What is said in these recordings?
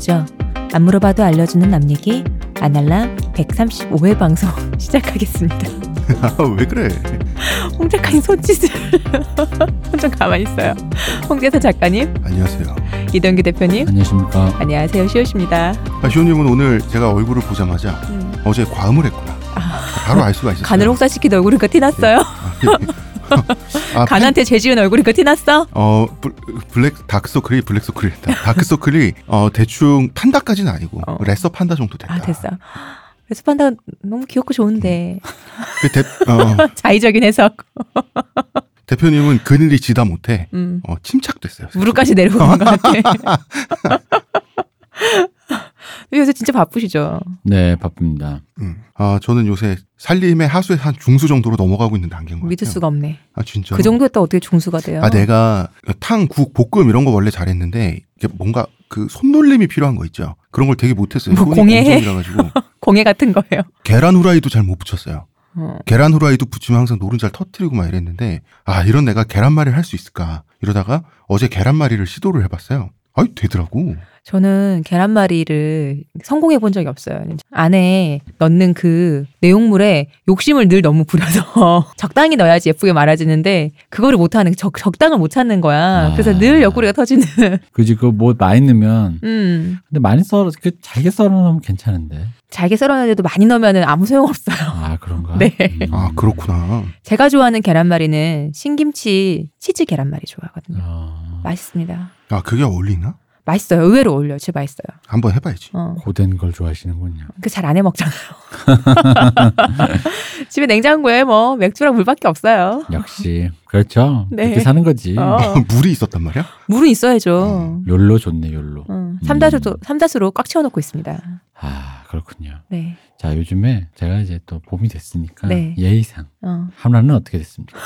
얘기죠. 안 물어봐도 알려주는 남 얘기 아날람 135회 방송 시작하겠습니다. 아, 왜 그래? 홍 작가님 손짓을 좀 가만히 있어요. 홍재사 작가님, 안녕하세요. 이동규 대표님, 안녕하십니까. 안녕하세요. 시오십니다. 아, 시호님은 오늘 제가 얼굴을 보자마자 음. 어제 과음을 했구나. 바로 알 수가 있었어요. 간을 혹사시킨 얼굴이니까 티났어요? 아, 간한테 죄지은 얼굴이니까 티났어? 어 블- 블랙 다크서클이 블랙서클이 다. 다크서클이 어 대충 판다까지는 아니고 어. 레서 판다 정도 됐다. 아 됐어. 그래서 판다 너무 귀엽고 좋은데 그 대, 어, 자의적인 해석. 대표님은 그늘이 지다 못해 음. 어, 침착됐어요. 무릎까지 내려오는 것 같아. 요새 진짜 바쁘시죠? 네, 바쁩니다. 음. 아 저는 요새 살림의 하수의 한 중수 정도로 넘어가고 있는 단계인 것 믿을 같아요. 수가 없네. 아 진짜. 그 정도였다 어떻게 중수가 돼요? 아 내가 탕, 국, 볶음 이런 거 원래 잘했는데 이게 뭔가 그 손놀림이 필요한 거 있죠. 그런 걸 되게 못했어요. 뭐 가지고 공예 같은 거예요. 계란 후라이도 잘 못 붙였어요. 어. 계란 후라이도 붙이면 항상 노른자를 터트리고 막 이랬는데 아 이런 내가 계란말이를 할 수 있을까 이러다가 어제 계란말이를 시도를 해봤어요. 아이 되더라고. 저는 계란말이를 성공해 본 적이 없어요. 안에 넣는 그 내용물에 욕심을 늘 너무 부려서 적당히 넣어야지 예쁘게 말아지는데 그거를 못 하는 적, 적당을 못 찾는 거야. 아. 그래서 늘 옆구리가 터지는. 그지, 그뭐 많이 넣으면, 음. 근데 많이 썰어, 그 잘게 썰어 놓으면 괜찮은데. 잘게 썰어놨는데도 많이 넣으면은 아무 소용 없어요. 아, 그런가? 네. 음. 아 그렇구나. 제가 좋아하는 계란말이는 신김치 치즈 계란말이 좋아하거든요. 어, 맛있습니다. 아 그게 어울리나? 맛있어요. 의외로 어울려요. 진짜 맛있어요. 한번 해봐야지. 어. 고된 걸 좋아하시는군요. 그 잘 안 해 먹잖아요. 집에 냉장고에 뭐 맥주랑 물밖에 없어요. 역시. 그렇죠. 네. 그렇게 사는 거지. 어. 물이 있었단 말이야? 물은 있어야죠. 욜로 좋네, 욜로. 어. 삼다수도 삼다수로 꽉 채워놓고 있습니다. 아, 그렇군요. 네. 자, 요즘에 제가 이제 또 봄이 됐으니까 네. 예의상 어. 하나는 어떻게 됐습니까?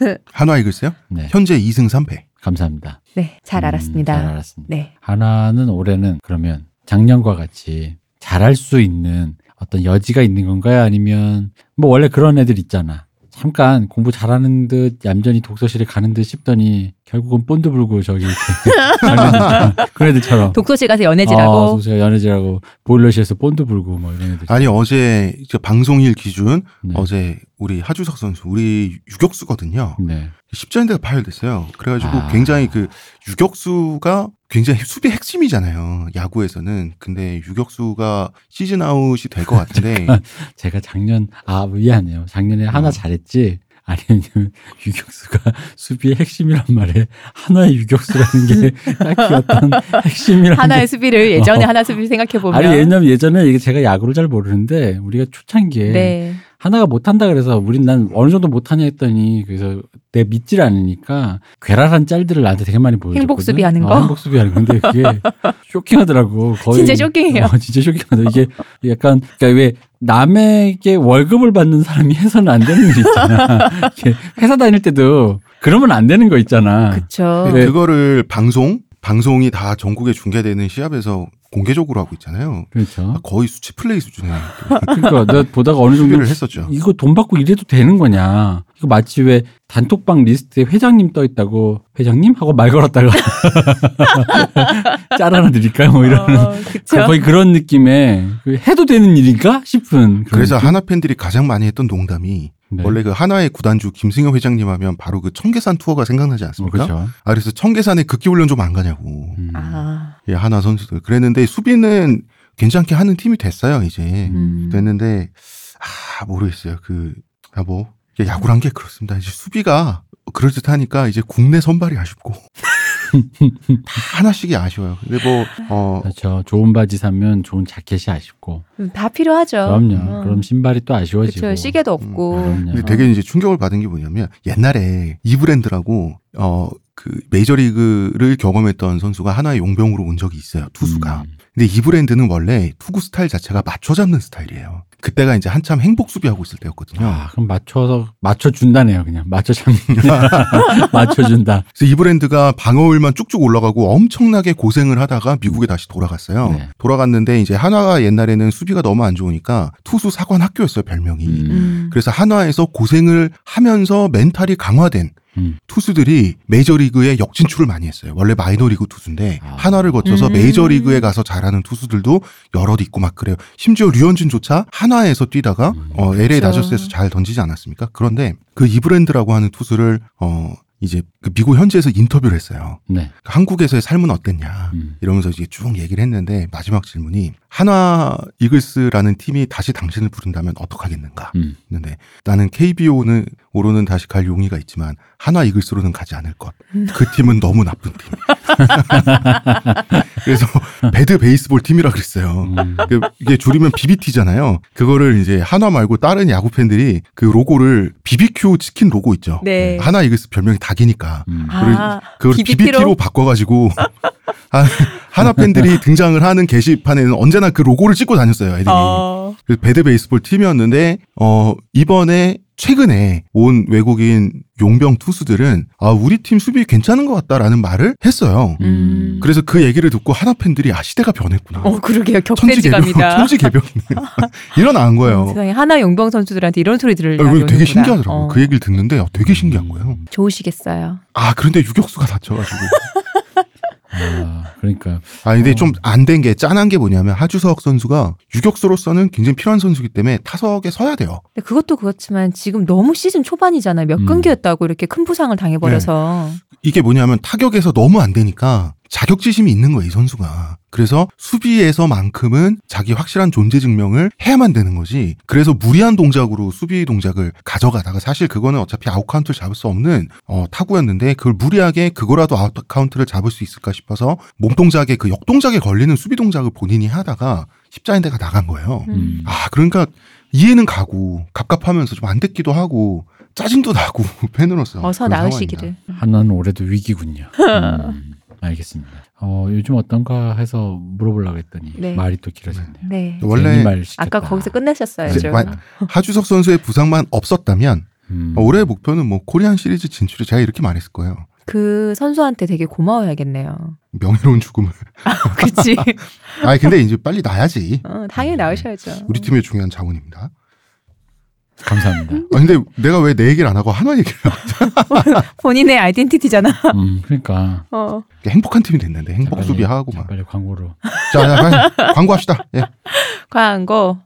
한화 이글스요? 네. 현재 2승 3패. 감사합니다. 네. 잘 음, 알았습니다. 잘 알았습니다. 네. 하나는 올해는 그러면 작년과 같이 잘할 수 있는 어떤 여지가 있는 건가요? 아니면 뭐 원래 그런 애들 있잖아. 잠깐 공부 잘하는 듯 얌전히 독서실에 가는 듯 싶더니 결국은 본드 불고 저기 그런 애들처럼 독서실 가서 아, 연애질하고 독서 연애질하고 보일러실에서 본드 불고 뭐 이런 애들. 아니 어제 저 방송일 기준 네. 어제 우리 하주석 선수 우리 유격수거든요. 네. 십자인대가 파열됐어요. 그래가지고 아. 굉장히 그 유격수가 굉장히 수비 핵심이잖아요. 야구에서는. 근데 유격수가 시즌 아웃이 될 것 같은데 제가 작년 아 미안해요. 작년에 하나 어. 잘했지. 아니면 유격수가 수비의 핵심이란 말에 하나의 유격수라는 게 딱히 어떤 핵심이라는 하나의 수비를 예전에 어. 하나 수비 생각해 보면 아니 왜냐면 예전에 이게 제가 야구를 잘 모르는데 우리가 초창기에 네. 하나가 못한다 그래서 우린 난 어느 정도 못하냐 했더니 그래서 내 믿질 않으니까 괴랄한 짤들을 나한테 되게 많이 보여줬거든. 행복 수비 하는 거? 어, 행복 수비 하는 건데 그게 쇼킹하더라고. 거의 진짜 쇼킹해요. 어, 진짜 쇼킹하다. 이게 약간 그러니까 왜 남에게 월급을 받는 사람이 해서는 안 되는 일 있잖아. 회사 다닐 때도 그러면 안 되는 거 있잖아. 네. 그거를 방송 방송이 다 전국에 중계되는 시합에서 공개적으로 하고 있잖아요. 그렇죠. 거의 수치 플레이 수준의 그러니까 내가 보다가 어느 정도 했었죠. 이거 돈 받고 이래도 되는 거냐. 이거 마치 왜 단톡방 리스트에 회장님 떠 있다고 회장님 하고 말 걸었다가 짤 하나 드릴까요? 뭐 이러는 어, 그쵸. 거의 그런 느낌의 그 해도 되는 일인가 싶은 그런 그래서 느낌? 하나 팬들이 가장 많이 했던 농담이 네. 원래 그 하나의 구단주 김승효 회장님 하면 바로 그 청계산 투어가 생각나지 어, 않습니까? 그렇죠. 아 그래서 청계산에 극기 훈련 좀 안 가냐고 음. 아, 예, 하나 선수들 그랬는데 수비는 괜찮게 하는 팀이 됐어요 이제 음. 됐는데 아 모르겠어요 그 아 뭐 야구란 게 그렇습니다 이제 수비가 그럴 듯하니까 이제 국내 선발이 아쉽고 다 하나씩이 아쉬워요 근데 뭐 어 그렇죠. 좋은 바지 사면 좋은 자켓이 아쉽고. 음, 다 필요하죠. 그럼요. 어. 그럼 신발이 또 아쉬워지고. 그쵸. 시계도 없고. 음. 근데 되게 이제 충격을 받은 게 뭐냐면 옛날에 이 브랜드라고 어그 메이저리그를 경험했던 선수가 하나의 용병으로 온 적이 있어요 투수가 음. 근데 이 브랜드는 원래 투구 스타일 자체가 맞춰 잡는 스타일이에요 그때가 이제 한참 행복 수비하고 있을 때였거든요 아, 그럼 맞춰서 맞춰 준다네요. 그냥 맞춰 잡는 맞춰 준다. 그래서 이브랜드가 방어율만 쭉쭉 올라가고 엄청나게 고생을 하다가 미국에 다시 돌아갔어요. 네. 돌아갔는데 이제 한화가 옛날에는 수비가 너무 안 좋으니까 투수 사관 학교였어요 별명이. 음. 음. 그래서 한화에서 고생을 하면서 멘탈이 강화된 음. 투수들이 메이저리그에 역진출을 많이 했어요. 원래 마이너리그 투수인데 아. 한화를 거쳐서 음. 메이저리그에 가서 잘하는 투수들도 여럿 있고 막 그래요. 심지어 류현진조차 한화에서 뛰다가 음. 어, LA 그렇죠. 다저스에서 잘 던지지 않았습니까? 그런데 그 이브랜드라고 하는 투수를 어 이제 그 미국 현지에서 인터뷰를 했어요. 네. 한국에서의 삶은 어땠냐. 음. 이러면서 이제 쭉 얘기를 했는데 마지막 질문이 한화 이글스라는 팀이 다시 당신을 부른다면 어떡하겠는가? 음. 했는데 나는 KBO는 오로는 다시 갈 용의가 있지만 한화 이글스로는 가지 않을 것. 그 팀은 너무 나쁜 팀. 그래서 배드 베이스볼 팀이라 그랬어요. 음. 그 이게 줄이면 BBT잖아요. 그거를 이제 한화 말고 다른 야구 팬들이 그 로고를 BBQ 치킨 로고 있죠. 네. 한화 이글스 별명이 닭이니까 음. 아, 그걸 BBT 로? BBT로 바꿔가지고 하- 한화 팬들이 등장을 하는 게시판에는 언제나 그 로고를 찍고 다녔어요. 애들이. 어. 그 배드 베이스볼 팀이었는데 어 이번에 최근에 온 외국인 용병 투수들은 아 우리 팀 수비 괜찮은 것 같다라는 말을 했어요. 음. 그래서 그 얘기를 듣고 한화 팬들이 아 시대가 변했구나. 어, 그러게요. 격세지감이다. 천지개벽이네요. 일어난 거예요. 세상에 하나 용병 선수들한테 이런 소리 들을 어, 이거 되게 날이 신기하더라고요. 오는구나. 어. 그 얘기를 듣는데 어, 되게 신기한 거예요. 좋으시겠어요. 아 그런데 유격수가 다쳐가지고 아, 그러니까 아 근데 어. 좀 안된 게 짠한 게 뭐냐면 하주석 선수가 유격수로서는 굉장히 필요한 선수이기 때문에 타석에 서야 돼요. 근데 그것도 그렇지만 지금 너무 시즌 초반이잖아요. 몇 음. 경기였다고 이렇게 큰 부상을 당해버려서. 이게 뭐냐면 타격에서 너무 안 되니까 자격지심이 있는 거예요, 이 선수가. 그래서 수비에서만큼은 자기 확실한 존재 증명을 해야만 되는 거지. 그래서 무리한 동작으로 수비 동작을 가져가다가 사실 그거는 어차피 아웃 카운트를 잡을 수 없는 어, 타구였는데 그걸 무리하게 그거라도 아웃 카운트를 잡을 수 있을까 싶어서 몸 동작에 그 역동작에 걸리는 수비 동작을 본인이 하다가 십자인대가 나간 거예요. 음. 아, 그러니까 이해는 가고 갑갑하면서 좀 안 됐기도 하고 짜증도 나고 팬으로서 어서 나으시기를. 하나는 올해도 위기군요. 음, 알겠습니다. 어, 요즘 어떤가 해서 물어보려고 했더니 네. 말이 또 길어졌네요. 네. 원래. 아까 거기서 끝내셨어요. 좀. 와- 하주석 선수의 부상만 없었다면 음. 어, 올해의 목표는 뭐 코리안 시리즈 진출이 제가 이렇게 말했을 거예요. 그 선수한테 되게 고마워야겠네요. 명예로운 죽음을. 그치? 아 근데 이제 빨리 나야지. 어, 당연히 나으셔야죠. 우리 팀의 중요한 자원입니다. 감사합니다. 아 근데 내가 왜 내 얘기를 안 하고 한화 얘기를 하고 본인의 아이덴티티잖아. 음, 그러니까 어. 행복한 팀이 됐는데 행복 빨리- 수비 하고 자, 막. 빨리 광고로. 자, 자 빨리 광고합시다. 예. 광고.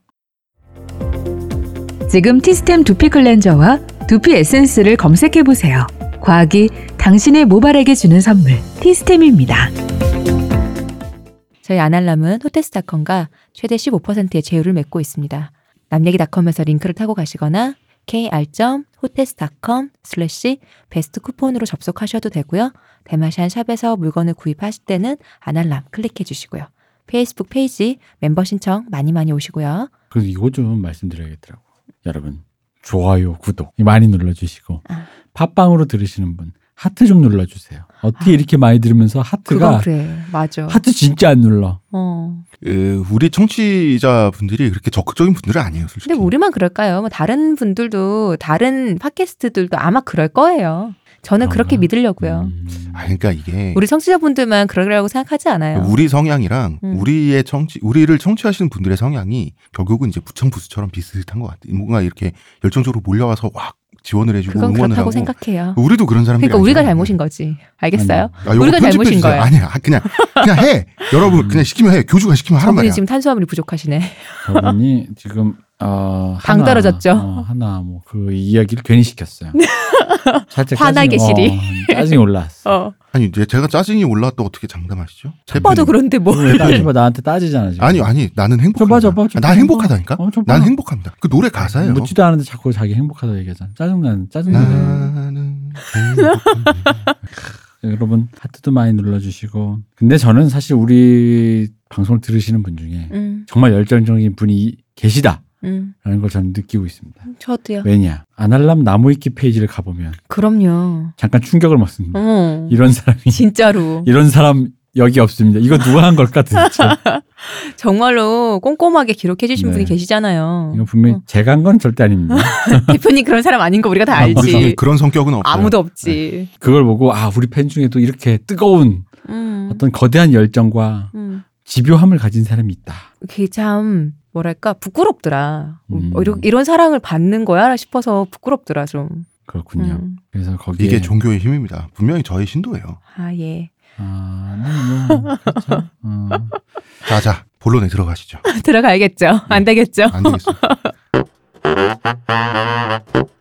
지금 티스템 두피 클렌저와 두피 에센스를 검색해 보세요. 과학이 당신의 모발에게 주는 선물 티스템입니다. 저희 안알남은 호텔스닷컴과 최대 15%의 제휴를 맺고 있습니다. 남얘기닷컴에서 링크를 타고 가시거나 kr.hotels.com 슬래시 베스트 쿠폰으로 접속하셔도 되고요. 대마시안 샵에서 물건을 구입하실 때는 안알남 클릭해 주시고요. 페이스북 페이지 멤버 신청 많이 많이 오시고요. 그래서 이거 좀 말씀드려야겠더라고. 여러분, 좋아요, 구독 많이 눌러주시고 아. 팟빵으로 들으시는 분 하트 좀 눌러주세요. 어떻게 아. 이렇게 많이 들으면서 하트가 그래. 맞아. 하트 진짜 안 눌러. 어. 그 우리 청취자 분들이 그렇게 적극적인 분들은 아니에요, 솔직히. 근데 뭐 우리만 그럴까요? 뭐 다른 분들도 다른 팟캐스트들도 아마 그럴 거예요. 저는 그렇게? 믿으려고요. 음. 아 그러니까 이게 우리 청취자분들만 그러라고 생각하지 않아요. 우리 성향이랑 음. 우리의 청취 우리를 청취하시는 분들의 성향이 결국은 이제 부청부수처럼 비슷한 것 같아요. 뭔가 이렇게 열정적으로 몰려와서 막 지원을 해주고 그건 응원을 그렇다고 하고 생각해요. 우리도 그런 사람들이 그러니까 우리가. 잘못인 거지. 알겠어요? 아, 요거 우리가 잘못인. 거예요. 아니야, 그냥 그냥 해. 여러분 그냥 시키면 해. 교주가 시키면 하란 말이야. 지금 탄수화물이 부족하시네. 저분이 지금 어, 당 하나, 떨어졌죠? 어, 하나 뭐 그 이야기를 괜히 시켰어요. 살짝 화나게 짜증- 시리. 어, 짜증이 올라왔어. 어. 아니 제가 짜증이 올라왔다 어떻게 장담하시죠? 봐도 그런데 뭐. 따지마 나한테 따지잖아 지금. 아니 아니 나는 행복하다. 저 봐, 저 봐, 저난 봐. 행복하다니까. 어. 난 행복합니다. 그 노래 가사예요. 묻지도 않은데 자꾸 자기 행복하다 얘기하잖아. 짜증나는 짜증나는. 나는. 여러분 하트도 많이 눌러주시고. 근데 저는 사실 우리 방송을 들으시는 분 중에 음, 정말 열정적인 분이 계시다 라는 음, 걸 저는 느끼고 있습니다. 저도요. 왜냐 아날람 나무위키 페이지를 가보면 그럼요. 잠깐 충격을 먹습니다. 어. 이런 사람이 진짜로. 이런 사람 여기 없습니다. 이거 누가 한 걸까 도대체? 정말로 꼼꼼하게 기록해 주신 네. 분이 계시잖아요. 이거 분명히 어. 제가 한 건 절대 아닙니다. 대표님 그런 사람 아닌 거 우리가 다 아, 알지. 성에 그런 성격은 없어요. 아무도 없지. 그걸 보고 아 우리 팬 중에도 이렇게 뜨거운 음, 어떤 거대한 열정과 음. 집요함을 가진 사람이 있다. 그게 참 뭐랄까 부끄럽더라. 음. 어, 이런, 이런 사랑을 받는 거야 싶어서 부끄럽더라 좀. 그렇군요. 음. 그래서 거기에 이게 종교의 힘입니다. 분명히 저의 신도예요. 아 예. 아, 네, 뭐, 그렇죠. 어. 자 자 본론에 들어가시죠. 들어가야겠죠. 안 되겠죠. 안 되겠어.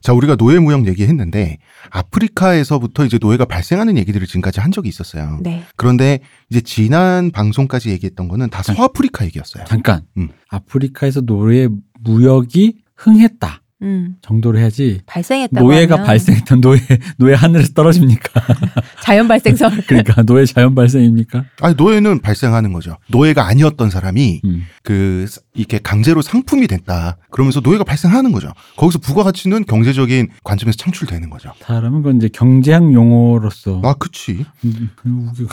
자, 우리가 노예 무역 얘기했는데 아프리카에서부터 이제 노예가 발생하는 얘기들을 지금까지 한 적이 있었어요. 네. 그런데 이제 지난 방송까지 얘기했던 거는 다 서아프리카 얘기였어요. 잠깐. 음. 아프리카에서 노예 무역이 흥했다 음. 정도로 해야지. 발생했다고 노예가 하면 발생했던 노예 노예 하늘에서 떨어집니까? 자연 발생설. 그러니까 노예 자연 발생입니까? 아니 노예는 발생하는 거죠. 노예가 아니었던 사람이 음. 그 이렇게 강제로 상품이 됐다. 그러면서 노예가 발생하는 거죠. 거기서 부가가치는 경제적인 관점에서 창출되는 거죠. 사람은 그건 이제 경제학 용어로서 아, 그치. 음, 우기고.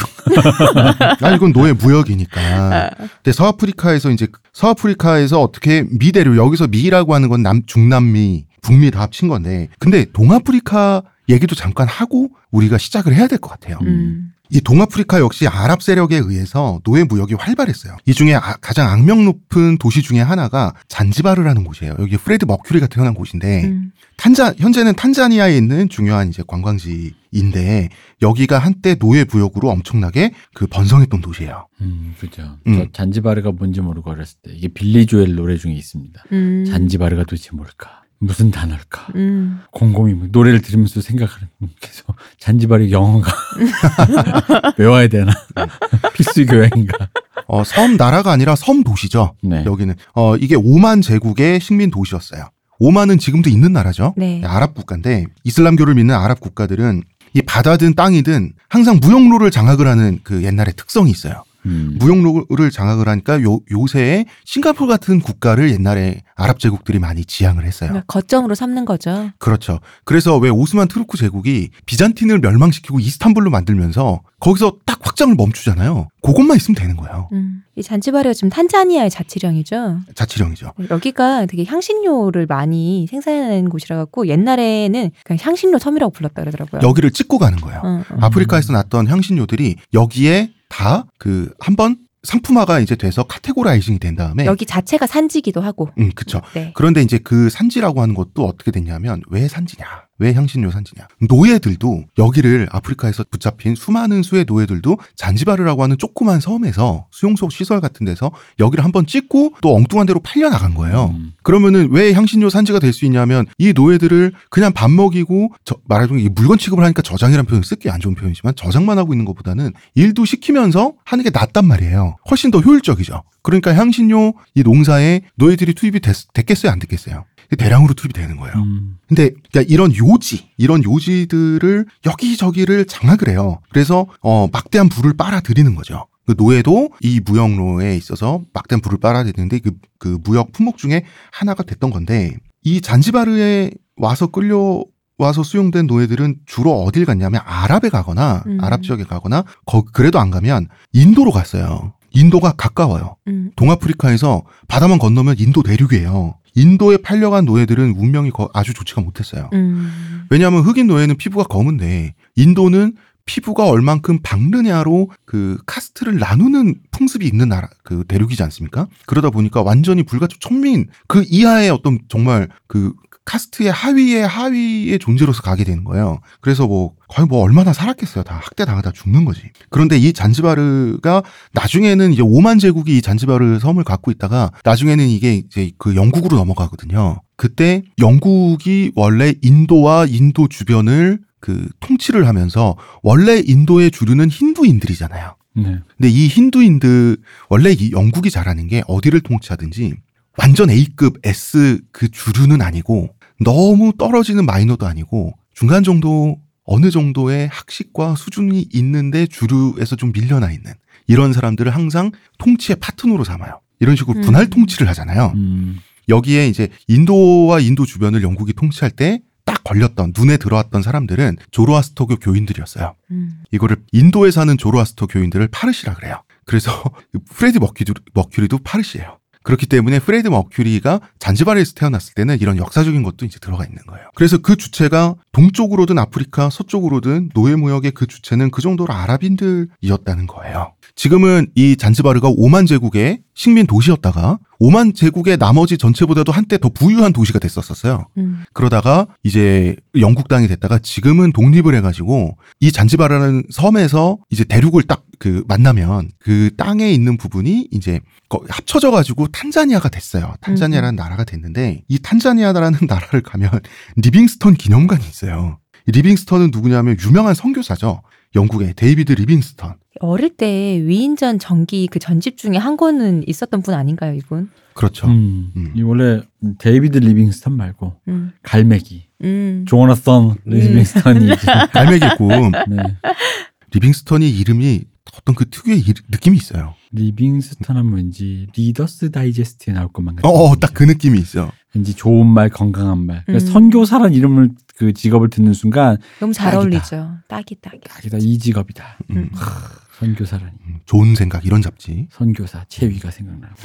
아, 이건 노예 무역이니까. 근데 서아프리카에서 이제 서아프리카에서 어떻게 미대륙 여기서 미라고 하는 건 남 중남 미 북미 다 합친 건데 근데 동아프리카 얘기도 잠깐 하고 우리가 시작을 해야 될 것 같아요. 음. 이 동아프리카 역시 아랍 세력에 의해서 노예 무역이 활발했어요. 이 중에 아- 가장 악명 높은 도시 중에 하나가 잔지바르라는 곳이에요. 여기 프레드 머큐리가 태어난 곳인데 음. 탄자 현재는 탄자니아에 있는 중요한 이제 관광지인데 여기가 한때 노예 무역으로 엄청나게 그 번성했던 도시예요. 음, 그죠. 음. 저 잔지바르가 뭔지 모르고 어렸을 때 이게 빌리 조엘 노래 중에 있습니다. 음. 잔지바르가 도대체 뭘까? 무슨 단어일까? 음. 곰곰이 뭐 노래를 들으면서 생각하는 계속 잔지바르 영어가 외워야 되나? 필수 교양인가? 어, 섬 나라가 아니라 섬 도시죠. 네. 여기는 어 이게 오만 제국의 식민 도시였어요. 오만은 지금도 있는 나라죠. 네. 아랍 국가인데 이슬람교를 믿는 아랍 국가들은 이 바다든 땅이든 항상 무역로를 장악을 하는 그 옛날의 특성이 있어요. 음. 무역로를 장악을 하니까 요, 요새 싱가포르 같은 국가를 옛날에 아랍 제국들이 많이 지향을 했어요. 그러니까 거점으로 삼는 거죠. 그렇죠. 그래서 왜 오스만 트루크 제국이 비잔틴을 멸망시키고 이스탄불로 만들면서 거기서 딱 확장을 멈추잖아요. 그것만 있으면 되는 거예요. 음. 이 잔지바르가 지금 탄자니아의 자치령이죠. 자치령이죠. 여기가 되게 향신료를 많이 생산하는 곳이라 갖고 옛날에는 그냥 향신료 섬이라고 불렀다 그러더라고요. 여기를 찍고 가는 거예요. 어, 어. 아프리카에서 났던 향신료들이 여기에 다 그 한번 상품화가 이제 돼서 categorizing이 된 다음에 여기 자체가 산지기도 하고. 음 그쵸. 네. 그런데 이제 그 산지라고 하는 것도 어떻게 됐냐면 왜 산지냐? 왜 향신료 산지냐? 노예들도 여기를 아프리카에서 붙잡힌 수많은 수의 노예들도 잔지바르라고 하는 조그만 섬에서 수용소 시설 같은 데서 여기를 한번 찍고 또 엉뚱한 데로 팔려 나간 거예요. 음. 그러면은 왜 향신료 산지가 될 수 있냐면 이 노예들을 그냥 밥 먹이고 저, 말하자면 이 물건 취급을 하니까 저장이라는 표현 쓰기 안 좋은 표현이지만 저장만 하고 있는 것보다는 일도 시키면서 하는 게 낫단 말이에요. 훨씬 더 효율적이죠. 그러니까 향신료 이 농사에 노예들이 투입이 됐, 됐겠어요, 안 됐겠어요? 대량으로 투입이 되는 거예요. 음. 근데 그러니까 이런 요지, 이런 요지들을 여기저기를 장악을 해요. 그래서 어 막대한 불을 빨아들이는 거죠. 그 노예도 이 무역로에 있어서 막대한 불을 빨아들이는데 그, 그 무역 품목 중에 하나가 됐던 건데 이 잔지바르에 와서 끌려 와서 수용된 노예들은 주로 어딜 갔냐면 아랍에 가거나 음. 아랍 지역에 가거나 거, 그래도 안 가면 인도로 갔어요. 인도가 가까워요. 음. 동아프리카에서 바다만 건너면 인도 대륙이에요. 인도에 팔려간 노예들은 운명이 거- 아주 좋지가 못했어요. 음. 왜냐하면 흑인 노예는 피부가 검은데 인도는 피부가 얼만큼 박느냐로 그 카스트를 나누는 풍습이 있는 나라 그 대륙이지 않습니까? 그러다 보니까 완전히 불가촉 천민 그 이하의 어떤 정말 그 카스트의 하위의 하위의 존재로서 가게 되는 거예요. 그래서 뭐 거의 뭐 얼마나 살았겠어요. 다 학대 당하다 죽는 거지. 그런데 이 잔지바르가 나중에는 이제 오만 제국이 이 잔지바르 섬을 갖고 있다가 나중에는 이게 이제 그 영국으로 넘어가거든요. 그때 영국이 원래 인도와 인도 주변을 그 통치를 하면서 원래 인도의 주류는 힌두인들이잖아요. 네. 근데 이 힌두인들 원래 이 영국이 잘하는 게 어디를 통치하든지 완전 A급 S 그 주류는 아니고 너무 떨어지는 마이너도 아니고 중간 정도 어느 정도의 학식과 수준이 있는데 주류에서 좀 밀려나 있는 이런 사람들을 항상 통치의 파트너로 삼아요. 이런 식으로 음. 분할 통치를 하잖아요. 음. 여기에 이제 인도와 인도 주변을 영국이 통치할 때 딱 걸렸던 눈에 들어왔던 사람들은 조로아스터교 교인들이었어요. 음. 이거를 인도에 사는 조로아스터 교인들을 파르시라 그래요. 그래서 프레디 머큐리, 머큐리도 파르시예요. 그렇기 때문에 프레드 머큐리가 잔지바르에서 태어났을 때는 이런 역사적인 것도 이제 들어가 있는 거예요. 그래서 그 주체가 동쪽으로든 아프리카 서쪽으로든 노예 무역의 그 주체는 그 정도로 아랍인들이었다는 거예요. 지금은 이 잔지바르가 오만 제국의 식민 도시였다가 오만 제국의 나머지 전체보다도 한때 더 부유한 도시가 됐었었어요. 음. 그러다가 이제 영국 땅이 됐다가 지금은 독립을 해가지고 이 잔지바르라는 섬에서 이제 대륙을 딱 그 만나면 그 땅에 있는 부분이 이제 거- 합쳐져 가지고 탄자니아가 됐어요. 탄자니아라는 나라가 됐는데 이 탄자니아라는 나라를 가면 리빙스턴 기념관이 있어요. 이 리빙스턴은 누구냐면 유명한 선교사죠. 영국의 데이비드 리빙스턴. 어릴 때 위인전 전기 그 전집 중에 한 권은 있었던 분 아닌가요, 이분? 그렇죠. 음. 음. 이 원래 데이비드 리빙스턴 말고 음. 갈매기 음. 조나선 리빙스턴이 이제 갈매기 꿈. 네. 리빙스턴이 이름이 어떤 그 특유의 이- 느낌이 있어요. 리빙스턴 하면 왠지 리더스 다이제스트에 나올 것만 같아. 어, 딱 그 느낌이 있어. 왠지 좋은 말, 건강한 말. 그러니까 음. 선교사란 이름을 그 직업을 듣는 순간 너무 잘 딱이다. 어울리죠. 딱이 딱이. 딱이다 이 직업이다. 음, 선교사라니. 음, 좋은 생각 이런 잡지. 선교사 체위가 생각나고.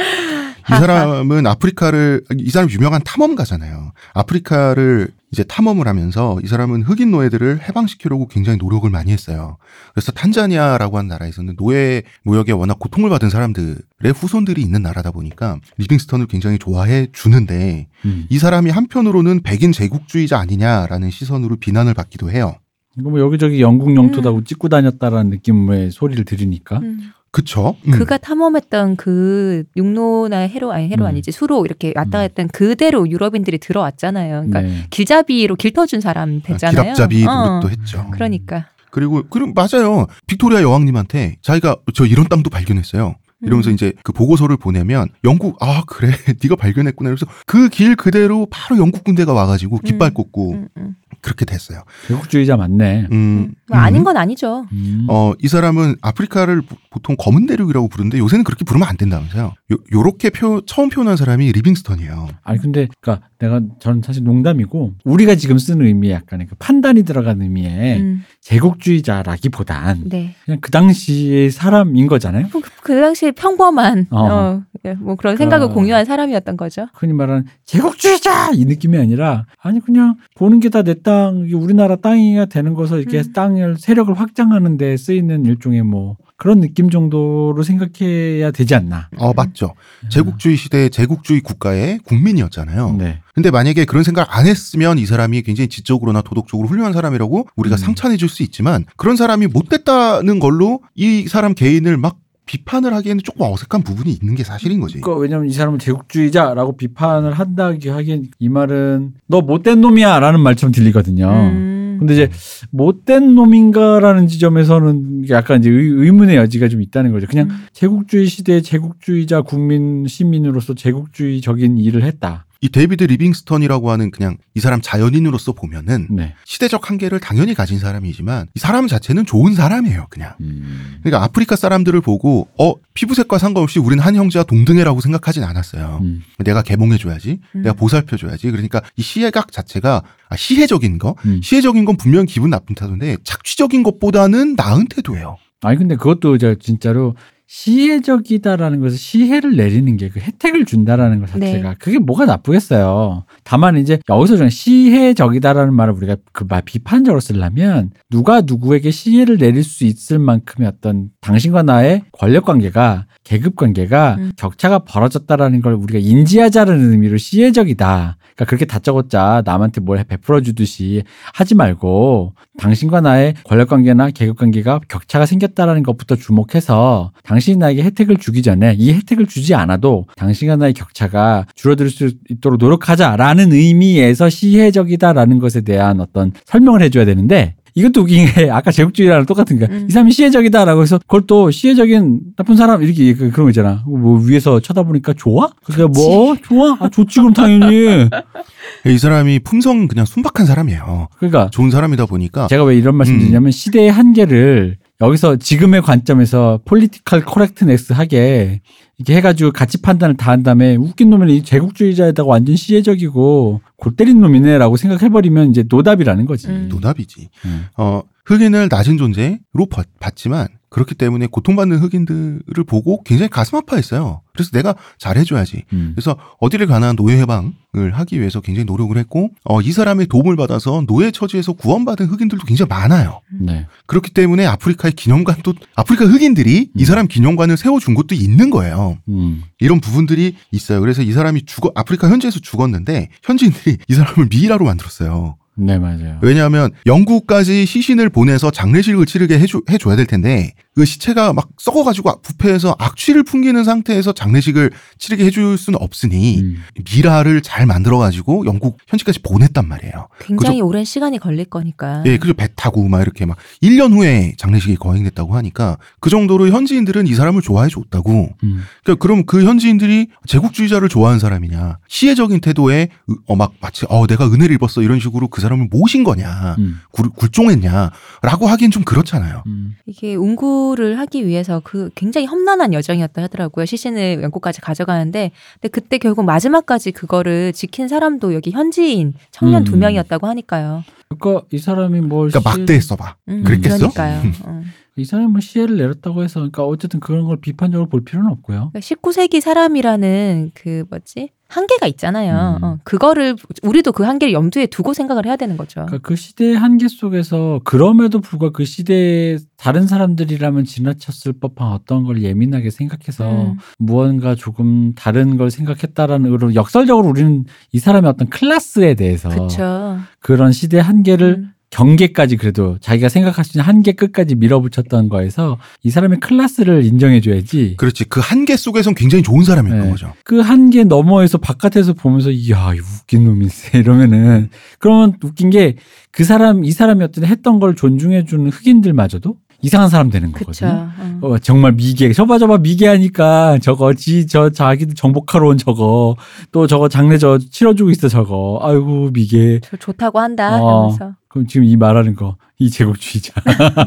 이 사람은 아프리카를 이 사람 유명한 탐험가잖아요. 아프리카를 이제 탐험을 하면서 이 사람은 흑인 노예들을 해방시키려고 굉장히 노력을 많이 했어요. 그래서 탄자니아라고 하는 나라에서는 노예 무역에 워낙 고통을 받은 사람들의 후손들이 있는 나라다 보니까 리빙스턴을 굉장히 좋아해 주는데 음. 이 사람이 한편으로는 백인 제국주의자 아니냐라는 시선으로 비난을 받기도 해요. 이거 뭐 여기저기 영국 영토다 고 찍고 다녔다라는 느낌의 소리를 들으니까 음. 그쵸? 음. 그가 탐험했던 그 육로나 해로 아니 해로 음. 아니지 수로 이렇게 왔다 음. 갔던 그대로 유럽인들이 들어왔잖아요. 그러니까 네. 길잡이로 길 터준 사람 됐잖아요. 기랍잡이 어. 노릇도 했죠. 그러니까. 그리고 그럼 맞아요. 빅토리아 여왕님한테 자기가 저 이런 땅도 발견했어요. 이러면서 음. 이제 그 보고서를 보내면 영국 아 그래 네가 발견했구나 그래서 그 길 그대로 바로 영국 군대가 와가지고 깃발 음. 꽂고 음, 음. 그렇게 됐어요. 제국주의자 맞네. 음, 뭐 아닌 건 아니죠. 음. 어, 이 사람은 아프리카를 보- 보통 검은 대륙이라고 부르는데 요새는 그렇게 부르면 안 된다면서요. 요, 요렇게 표, 처음 표현한 사람이 리빙스턴이에요. 아니 근데 그러니까 내가 저는 사실 농담이고 우리가 지금 쓰는 의미에 약간의 그 판단이 들어간 의미에 음, 제국주의자라기보단 네. 그냥 그 당시의 사람인 거잖아요. 그, 그 당시에 평범한 어. 어, 예, 뭐 그런 생각을 어. 공유한 사람이었던 거죠. 흔히 말하는 제국주의자 이 느낌이 아니라 아니 그냥 보는 게다내 땅, 우리나라 땅이가 되는 거서 이렇게 음. 땅을 세력을 확장하는 데 쓰이는 일종의 뭐 그런 느낌 정도로 생각해야 되지 않나. 어, 맞죠. 제국주의 시대의 제국주의 국가의 국민이었잖아요. 네. 근데 만약에 그런 생각 안 했으면 이 사람이 굉장히 지적으로나 도덕적으로 훌륭한 사람이라고 우리가 음. 상찬해 줄 수 있지만 그런 사람이 못 됐다는 걸로 이 사람 개인을 막 비판을 하기에는 조금 어색한 부분이 있는 게 사실인 거지. 그러니까 왜냐면 이 사람은 제국주의자라고 비판을 한다기 하기엔 이 말은 너 못된 놈이야라는 말처럼 들리거든요. 음. 근데 이제 못된 놈인가라는 지점에서는 약간 이제 의, 문의 여지가 좀 있다는 거죠. 그냥 음. 제국주의 시대에 제국주의자 국민 시민으로서 제국주의적인 일을 했다. 이 데이비드 리빙스턴이라고 하는 그냥 이 사람 자연인으로서 보면은 네. 시대적 한계를 당연히 가진 사람이지만 이 사람 자체는 좋은 사람이에요, 그냥. 음. 그러니까 아프리카 사람들을 보고 어 피부색과 상관없이 우리는 한 형제와 동등해라고 생각하진 않았어요. 음. 내가 계몽해줘야지, 음. 내가 보살펴줘야지. 그러니까 이 시각 자체가 아, 시혜적인 거, 음. 시혜적인 건 분명 기분 나쁜 태도인데 착취적인 것보다는 나은 태도예요. 아니 근데 그것도 저 진짜로 시혜적이다라는 것을 시혜를 내리는 게 그 혜택을 준다라는 것 자체가 네. 그게 뭐가 나쁘겠어요. 다만 이제 여기서 좀 시혜적이다라는 말을 우리가 그 말 비판적으로 쓰려면 누가 누구에게 시혜를 내릴 수 있을 만큼의 어떤 당신과 나의 권력 관계가 계급 관계가 음. 격차가 벌어졌다라는 걸 우리가 인지하자라는 의미로 시혜적이다. 그러니까 그렇게 다짜고짜 남한테 뭘 베풀어 주듯이 하지 말고 당신과 나의 권력 관계나 계급 관계가 격차가 생겼다라는 것부터 주목해서 당신이 나에게 혜택을 주기 전에 이 혜택을 주지 않아도 당신과 나의 격차가 줄어들 수 있도록 노력하자라는 의미에서 시혜적이다라는 것에 대한 어떤 설명을 해줘야 되는데 이것도 웃긴 게 아까 제국주의랑 똑같은 게 음. 이 사람이 시혜적이다라고 해서 그걸 또 시혜적인 나쁜 사람 이렇게 그- 그런 거 있잖아. 뭐 위에서 쳐다보니까 좋아? 그게 뭐 좋아? 아 좋지 그럼 당연히. 이 사람이 품성 그냥 순박한 사람이에요. 그러니까 좋은 사람이다 보니까 제가 왜 이런 말씀 음. 드리냐면 시대의 한계를 여기서 지금의 관점에서 political correctness 하게 이렇게 해가지고 가치 판단을 다 한 다음에 웃긴 놈은 이 제국주의자에다가 완전 시혜적이고 골 때린 놈이네라고 생각해버리면 이제 노답이라는 거지. 음. 노답이지. 음. 어, 흑인을 낮은 존재로 봐- 봤지만 그렇기 때문에 고통받는 흑인들을 보고 굉장히 가슴 아파했어요. 그래서 내가 잘해줘야지. 음. 그래서 어디를 가나 노예 해방을 하기 위해서 굉장히 노력을 했고 어, 이 사람의 도움을 받아서 노예 처지에서 구원받은 흑인들도 굉장히 많아요. 네. 그렇기 때문에 아프리카의 기념관도 아프리카 흑인들이 이 사람 기념관을 세워준 것도 있는 거예요. 음. 이런 부분들이 있어요. 그래서 이 사람이 죽어 아프리카 현지에서 죽었는데 현지인들이 이 사람을 미이라로 만들었어요. 네, 맞아요. 왜냐하면 영국까지 시신을 보내서 장례식을 치르게 해줘, 해줘야 될 텐데 그 시체가 막 썩어가지고 부패해서 악취를 풍기는 상태에서 장례식을 치르게 해줄 수는 없으니 음. 미라를 잘 만들어가지고 영국 현지까지 보냈단 말이에요. 굉장히 오랜 시간이 걸릴 거니까. 예, 그죠. 배 타고 막 이렇게 막 1년 후에 장례식이 거행됐다고 하니까 그 정도로 현지인들은 이 사람을 좋아해 줬다고. 음. 그러니까 그럼 그 현지인들이 제국주의자를 좋아하는 사람이냐, 시혜적인 태도에 어 막 마치 어 내가 은혜를 입었어 이런 식으로 그 사람을 모신 거냐, 음. 굴, 굴종했냐라고 하기엔 좀 그렇잖아요. 음. 이게 운구 를 하기 위해서 그 굉장히 험난한 여정이었다 하더라고요. 시신을 영국까지 가져가는데, 근데 그때 결국 마지막까지 그거를 지킨 사람도 여기 현지인 청년 음. 두 명이었다고 하니까요. 그러니까 이 사람이 뭘 그러니까 시- 막대했어 봐. 음, 그랬겠어? 그러니까요. 어. 이 사람이 뭐 시혜를 내렸다고 해서 그러니까 어쨌든 그런 걸 비판적으로 볼 필요는 없고요. 그러니까 19세기 사람이라는 그 뭐지 한계가 있잖아요. 음. 어, 그거를 우리도 그 한계를 염두에 두고 생각을 해야 되는 거죠. 그러니까 그 시대의 한계 속에서 그럼에도 불구하고 그 시대에 다른 사람들이라면 지나쳤을 법한 어떤 걸 예민하게 생각해서 음. 무언가 조금 다른 걸 생각했다라는 의로 역설적으로 우리는 이 사람의 어떤 클래스에 대해서 그렇죠. 그런 시대의 한계를 음. 경계까지 그래도 자기가 생각할 수 있는 한계 끝까지 밀어붙였던 거에서 이 사람의 클래스를 인정해줘야지 그렇지. 그 한계 속에선 굉장히 좋은 사람이었던 네. 거죠. 그 한계 너머에서 바깥에서 보면서 이야 이 웃긴 놈일세 이러면은 그러면 웃긴 게 그 사람 이 사람이 어떤 했던 걸 존중해주는 흑인들마저도 이상한 사람 되는. 거거든요. 어. 어, 정말 미개 저봐 저봐 미개하니까 저거 지 저 자기들 정복하러 온 저거 또 저거 장례 저 치러주고 있어 저거 아이고 미개 저 좋다고 한다. 어. 하면서. 그럼 지금 이 말하는 거 이 제국주의자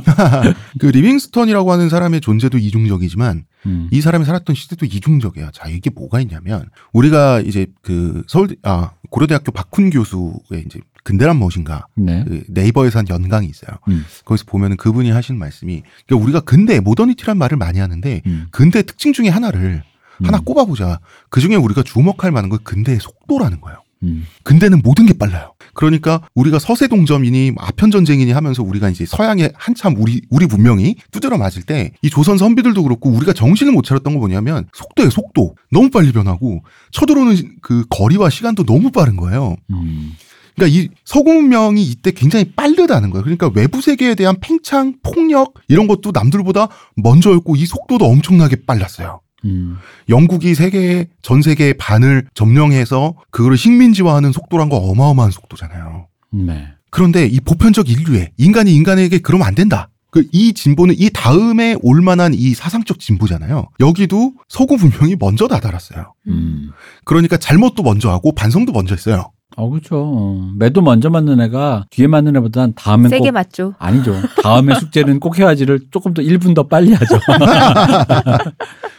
그 리빙스턴이라고 하는 사람의 존재도 이중적이지만 음. 이 사람이 살았던 시대도 이중적이에요. 자, 이게 뭐가 있냐면 우리가 이제 그 서울 아 고려대학교 박훈 교수의 이제 근대란 무엇인가 네. 그 네이버에서 한 연강이 있어요. 음. 거기서 보면은 그분이 하신 말씀이 그러니까 우리가 근대 modernity란 말을 많이 하는데 음. 근대 특징 중에 하나를 하나 음. 꼽아보자. 그 중에 우리가 주목할 만한 건 근대의 속도라는 거예요. 음. 근대는 모든 게 빨라요. 그러니까 우리가 서세 동점이니 아편 전쟁이니 하면서 우리가 이제 서양에 한참 우리 우리 문명이 두드려 맞을 때 이 조선 선비들도 그렇고 우리가 정신을 못 차렸던 거 뭐냐면 속도의 속도 너무 빨리 변하고 쳐들어오는 그 거리와 시간도 너무 빠른 거예요. 음. 그러니까 이 서구 문명이 이때 굉장히 빠르다는 거예요. 그러니까 외부 세계에 대한 팽창, 폭력 이런 것도 남들보다 먼저였고 이 속도도 엄청나게 빨랐어요. 음. 영국이 세계 전 세계의 반을 점령해서 그거를 식민지화하는 속도란 거 어마어마한 속도잖아요. 네. 그런데 이 보편적 인류에 인간이 인간에게 그러면 안 된다. 그 이 진보는 이 다음에 올 만한 이 사상적 진보잖아요. 여기도 서구 문명이 먼저 다다랐어요. 음. 그러니까 잘못도 먼저 하고 반성도 먼저 했어요. 어, 그렇죠. 어. 매도 먼저 맞는 애가 뒤에 맞는 애보단 다음엔 세게 꼭 맞죠. 아니죠. 다음에 숙제는 꼭 해야지를 조금 더 1분 더 빨리 하죠.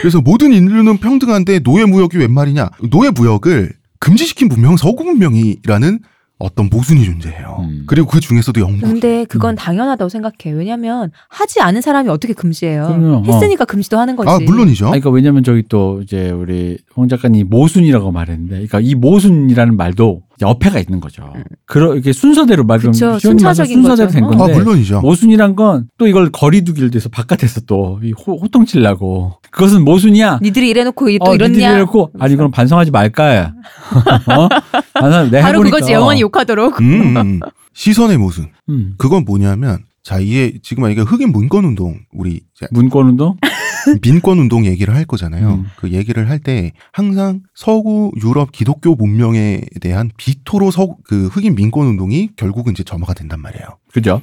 그래서 모든 인류는 평등한데 노예 무역이 웬 말이냐? 노예 무역을 금지시킨 문명은 서구 문명이라는 어떤 모순이 존재해요. 음. 그리고 그 중에서도 영국. 근데 그건 당연하다고 생각해. 왜냐면 하지 않은 사람이 어떻게 금지해요. 그럼요. 어. 했으니까 금지도 하는 거지. 아 물론이죠. 아니, 그러니까 왜냐면 저기 또 이제 우리 홍 작가님 모순이라고 말했는데, 그러니까 이 모순이라는 말도 어폐가 있는 거죠. 그러 이게 순서대로 말 그럼 그쵸, 시원히 말해서 순차적인 순서대로 거죠. 된 어. 건데. 아 물론이죠. 모순이란 건 또 이걸 거리두기를 돼서 바깥에서 또이 호통치려고 그것은 모순이야. 니들이 이래놓고 또 어, 이렇냐? 니들이 이래놓고 아니 그럼 반성하지 말까? 어? 반성 내가 바로 해보니까. 그거지 영원히 욕하도록. 음, 음. 시선의 모순. 음. 그건 뭐냐면 자 이게 지금 이게 흑인 문권 운동 우리 이제 문권 운동? 민권 운동 얘기를 할 거잖아요. 음. 그 얘기를 할 때 항상 서구 유럽 기독교 문명에 대한 비토로 서, 그 흑인 민권 운동이 결국은 이제 점화가 된단 말이에요. 그죠?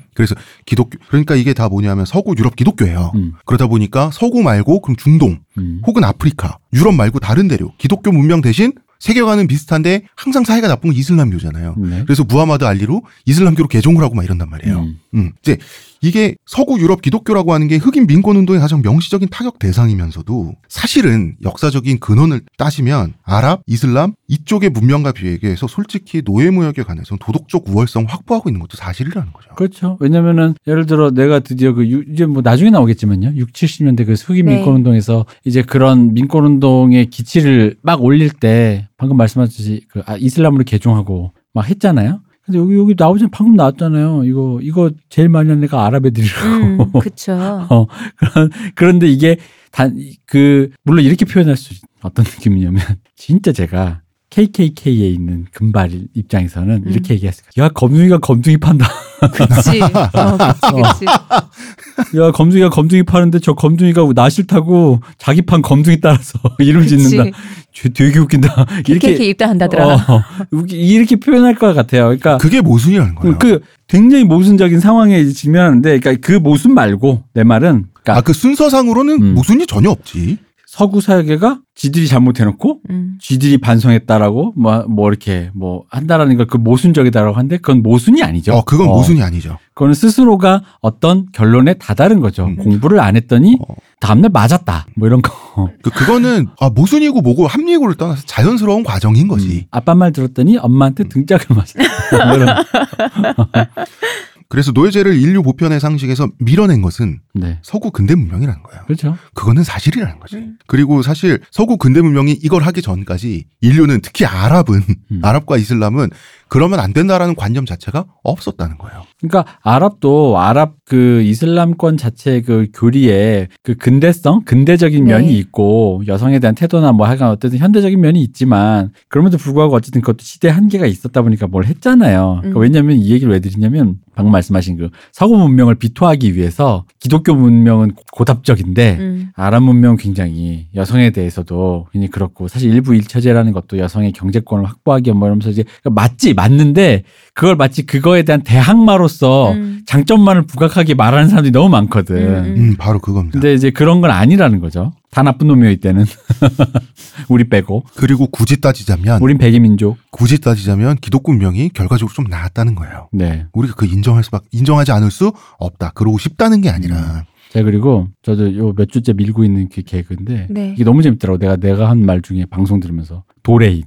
기독교 그러니까 이게 다 뭐냐면 서구 유럽 기독교예요. 음. 그러다 보니까 서구 말고 그럼 중동 음. 혹은 아프리카 유럽 말고 다른 대륙 기독교 문명 대신 세계관은 비슷한데 항상 사이가 나쁜 건 이슬람교잖아요. 네. 그래서 무하마드 알리로 이슬람교로 개종을 하고 막 이런단 말이에요. 음. 음. 이제 이게 서구 유럽 기독교라고 하는 게 흑인 민권 운동의 가장 명시적인 타격 대상이면서도 사실은 역사적인 근원을 따지면 아랍, 이슬람 이쪽의 문명과 비교해서 솔직히 노예 무역에 관해서 도덕적 우월성 확보하고 있는 것도 사실이라는 거죠. 그렇죠. 왜냐면은 예를 들어 내가 드디어 그 유- 이제 뭐 나중에 나오겠지만요. 6, 70년대 그 흑인 네. 민권 운동에서 이제 그런 민권 운동의 기치를 막 올릴 때 방금 말씀하셨듯이 그 아, 이슬람으로 개종하고 막 했잖아요. 근데 여기 여기 나오지 방금 나왔잖아요. 이거 이거 제일 많이 하는 애가 아랍 애들이라고. 음, 그쵸. 어, 그런, 그런데 이게 단, 그, 물론 이렇게 표현할 수, 어떤 느낌이냐면, 진짜 제가 KKK에 있는 금발 입장에서는 음. 이렇게 얘기했을 거야. 야, 검둥이가 검둥이 판다. 그치. 어, 그치, 그치. 야, 검둥이가 검둥이 파는데 저 검둥이가 나 싫다고 자기 판 검둥이 따라서 이름 짓는다. 쟤 되게 웃긴다. 이렇게 이렇게. 입단한다더라. 어, 웃기- 이렇게 표현할 것 같아요. 그러니까 그게 모순이라는 거예요. 그 굉장히 모순적인 상황에 직면하는데, 그러니까 그 모순 말고 내 말은, 그러니까 아, 그 순서상으로는 음. 모순이 전혀 없지. 서구 사회계가 지들이 잘못해놓고 음. 쥐들이 반성했다라고 뭐, 뭐 이렇게 뭐 한다라는 걸 그 모순적이다라고 하는데 그건 모순이 아니죠. 어, 그건 어, 모순이 아니죠. 그거는 스스로가 어떤 결론에 다다른 거죠. 음. 공부를 안 했더니 어. 다음날 맞았다. 뭐 이런 거. 그, 그거는, 아, 모순이고 뭐고 합리고를 떠나서 자연스러운 과정인 거지. 음. 아빠 말 들었더니 엄마한테 등짝을 맞았다. 그래서 노예제를 인류 보편의 상식에서 밀어낸 것은 네. 서구 근대 문명이라는 거예요. 그렇죠. 그거는 사실이라는 거지. 음. 그리고 사실 서구 근대 문명이 이걸 하기 전까지 인류는 특히 아랍은 음. 아랍과 이슬람은 그러면 안 된다라는 관념 자체가 없었다는 거예요. 그러니까 아랍도 아랍 그 이슬람권 자체의 그 교리에 그 근대성, 근대적인 네. 면이 있고 여성에 대한 태도나 뭐 하여간 어쨌든 현대적인 면이 있지만 그럼에도 불구하고 어쨌든 그것도 시대 한계가 있었다 보니까 뭘 했잖아요. 그러니까 음. 왜냐하면 이 얘기를 왜 드리냐면 방금 말씀하신 그 서구 문명을 비토하기 위해서 기독교 문명은 고답적인데 음. 아랍 문명 은 굉장히 여성에 대해서도 굉장히 그렇고 사실 일부 일처제라는 것도 여성의 경제권을 확보하기 뭐 이러면서 이제 맞지 맞는데 그걸 마치 그거에 대한 대항마로서 음. 장점만을 부각하게 말하는 사람들이 너무 많거든. 음, 음, 바로 그겁니다. 근데 이제 그런 건 아니라는 거죠. 다 나쁜 놈이요 이때는 우리 빼고 그리고 굳이 따지자면 우린 백의 민족. 굳이 따지자면 기독교 문명이 결과적으로 좀 나았다는 거예요. 네. 우리가 그 인정할 수밖 인정하지 않을 수 없다. 그러고 싶다는 게 아니라 제가 그리고 저도 요 몇 주째 밀고 있는 그 개그인데 네. 이게 너무 재밌더라고. 내가 내가 한 말 중에 방송 들으면서 도레인.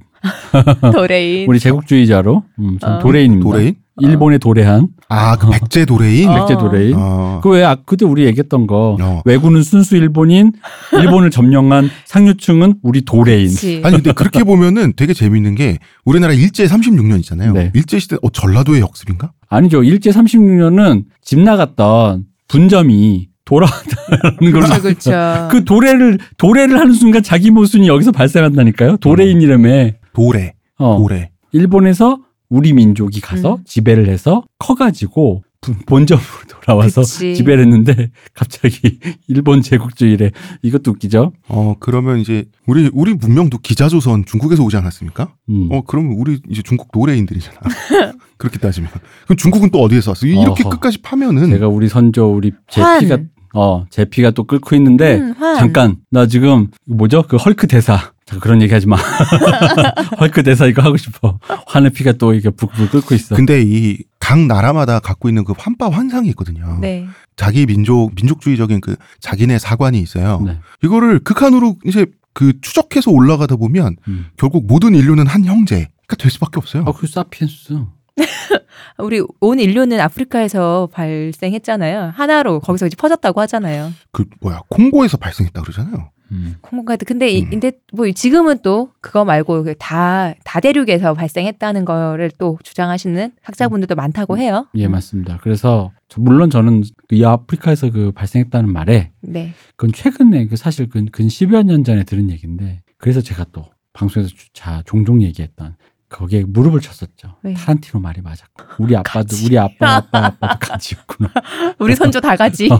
도래인. 우리 제국주의자로 음, 전 어. 도래인입니다. 도래인? 일본의 도래한, 아, 그 백제 도래인? 어. 백제 도래인. 어. 그왜 아, 그때 우리 얘기했던 거 어. 왜군은 순수 일본인, 일본을 점령한 상류층은 우리 도래인. 그치. 아니 근데 그렇게 보면은 되게 재밌는 게 우리나라 일제 36년 있잖아요. 네. 일제 시대 어 전라도의 역습인가? 아니죠. 일제 36년은 집 나갔던 분점이 돌아왔다는 걸. 그렇죠, 그렇죠. 그 도래를 도래를 하는 순간 자기 모순이 여기서 발생한다니까요. 도레인이라며. 도래, 어. 도래. 일본에서 우리 민족이 가서 음. 지배를 해서 커가지고 분- 본점으로 돌아와서 그치. 지배를 했는데 갑자기 일본 제국주의래. 이것도 웃기죠. 어 그러면 이제 우리 우리 문명도 기자조선 중국에서 오지 않았습니까? 음. 어 그러면 우리 이제 중국 노래인들이잖아. 그렇게 따지면 그럼 중국은 또 어디에서 왔어? 이렇게 어허. 끝까지 파면은 제가 우리 선조 우리 제 환. 피가 어 제 피가 또 끓고 있는데 음, 환. 잠깐 나 지금 뭐죠 그 헐크 대사 그런 얘기 하지 마 헐크 대사 이거 하고 싶어 환의 피가 또 이게 북북 끓고 있어 근데 이 각 나라마다 갖고 있는 그 환파 환상이 있거든요. 네. 자기 민족 민족주의적인 그 자기네 사관이 있어요. 네. 이거를 극한으로 이제 그 추적해서 올라가다 보면 음. 결국 모든 인류는 한 형제가 될 수밖에 없어요. 아, 그 사피엔스. 우리 온 인류는 아프리카에서 발생했잖아요. 하나로 거기서 이제 퍼졌다고 하잖아요. 그 뭐야 콩고에서 발생했다 그러잖아요. 음. 콩고가 근데 이- 음. 근데 뭐 지금은 또 그거 말고 그다 다대륙에서 발생했다는 거를 또 주장하시는 학자분들도 많다고 해요. 예, 맞습니다. 그래서 저- 물론 저는 이 아프리카에서 그 발생했다는 말에 네. 그건 최근에 그 사실 근, 근 10여 년 전에 들은 얘기인데 그래서 제가 또 방송에서 주- 자 종종 얘기했던 거기에 무릎을 쳤었죠. 왜? 타란티노 말이 맞았고 우리 아빠도 가지. 우리 아빠 아빠 아빠도 가지였구나. 우리 선조 다 가지. 다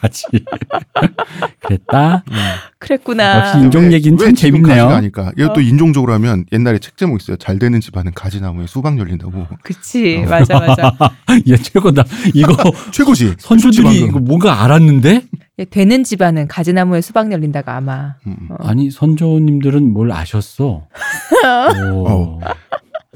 가지. 그랬다. 그랬구나. 역시 인종 왜- 얘기는 왜참 재밌네요. 가지가 아닐까? 이것도 어. 인종적으로 하면 옛날에 책 제목 있어요. 잘 되는 집안은 가지나무에 수박 열린다고. 그치. 어. 맞아, 맞아. 얘 최고다. 이거 최고지. 선조들이. 이거 뭔가 알았는데 예, 되는 집안은 가지나무에 수박 열린다가 아마. 음. 어. 아니 선조님들은 뭘 아셨어? 오. 어.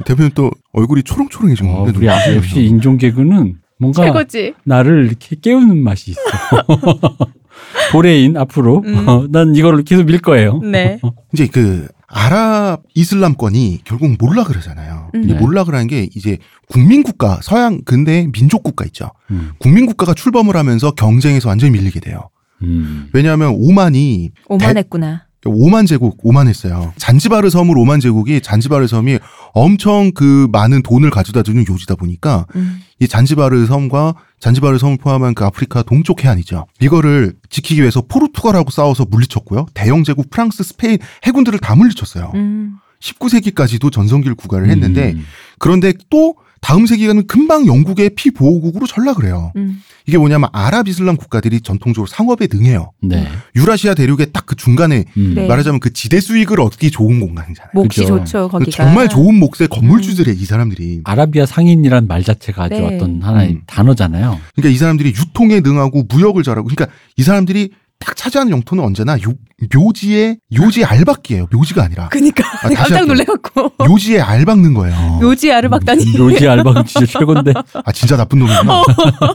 대표님 또 얼굴이 초롱초롱해진 어, 건데. 우리 아버 역시 인종 개그는 뭔가 최고지. 나를 이렇게 깨우는 맛이 있어. 도레인 앞으로 음. 어, 난 이거를 계속 밀 거예요. 네. 이제 그 아랍 이슬람권이 결국 몰락을 하잖아요. 음. 이 네. 몰락을 한게 이제 국민국가 서양 근대 민족국가 있죠. 음. 국민국가가 출범을 하면서 경쟁에서 완전히 밀리게 돼요. 음. 왜냐하면 오만이 오만했구나. 5만 제국 오만했어요. 잔지바르 섬을 5만 제국이 잔지바르 섬이 엄청 그 많은 돈을 가져다 주는 요지다 보니까 음. 이 잔지바르 섬과 잔지바르 섬을 포함한 그 아프리카 동쪽 해안이죠. 이거를 지키기 위해서 포르투갈하고 싸워서 물리쳤고요. 대영 제국 프랑스, 스페인 해군들을 다 물리쳤어요. 음. 19세기까지도 전성기를 구가를 했는데 음. 그런데 또 다음 세기가는 금방 영국의 피보호국으로 전락을 해요. 음. 이게 뭐냐면 아랍 이슬람 국가들이 전통적으로 상업에 능해요. 네. 유라시아 대륙의 딱 그 중간에 음. 네. 말하자면 그 지대 수익을 얻기 좋은 공간이잖아요. 몫이 그죠. 좋죠 그 거기가. 정말 좋은 몫의 건물주들의 이 사람들이. 아라비아 상인이란 말 자체가 아주 네. 어떤 하나의 음. 단어잖아요. 그러니까 이 사람들이 유통에 능하고 무역을 잘하고 그러니까 이 사람들이 딱 차지하는 영토는 언제나 요, 묘지의 요지 알박기예요. 묘지가 아니라 그니까 아, 깜짝. 놀래갖고 요지에 알박는 거예요. 묘지 아르박다니. 로지 알바는 진짜 최고인데. 아 진짜 나쁜 놈이구나.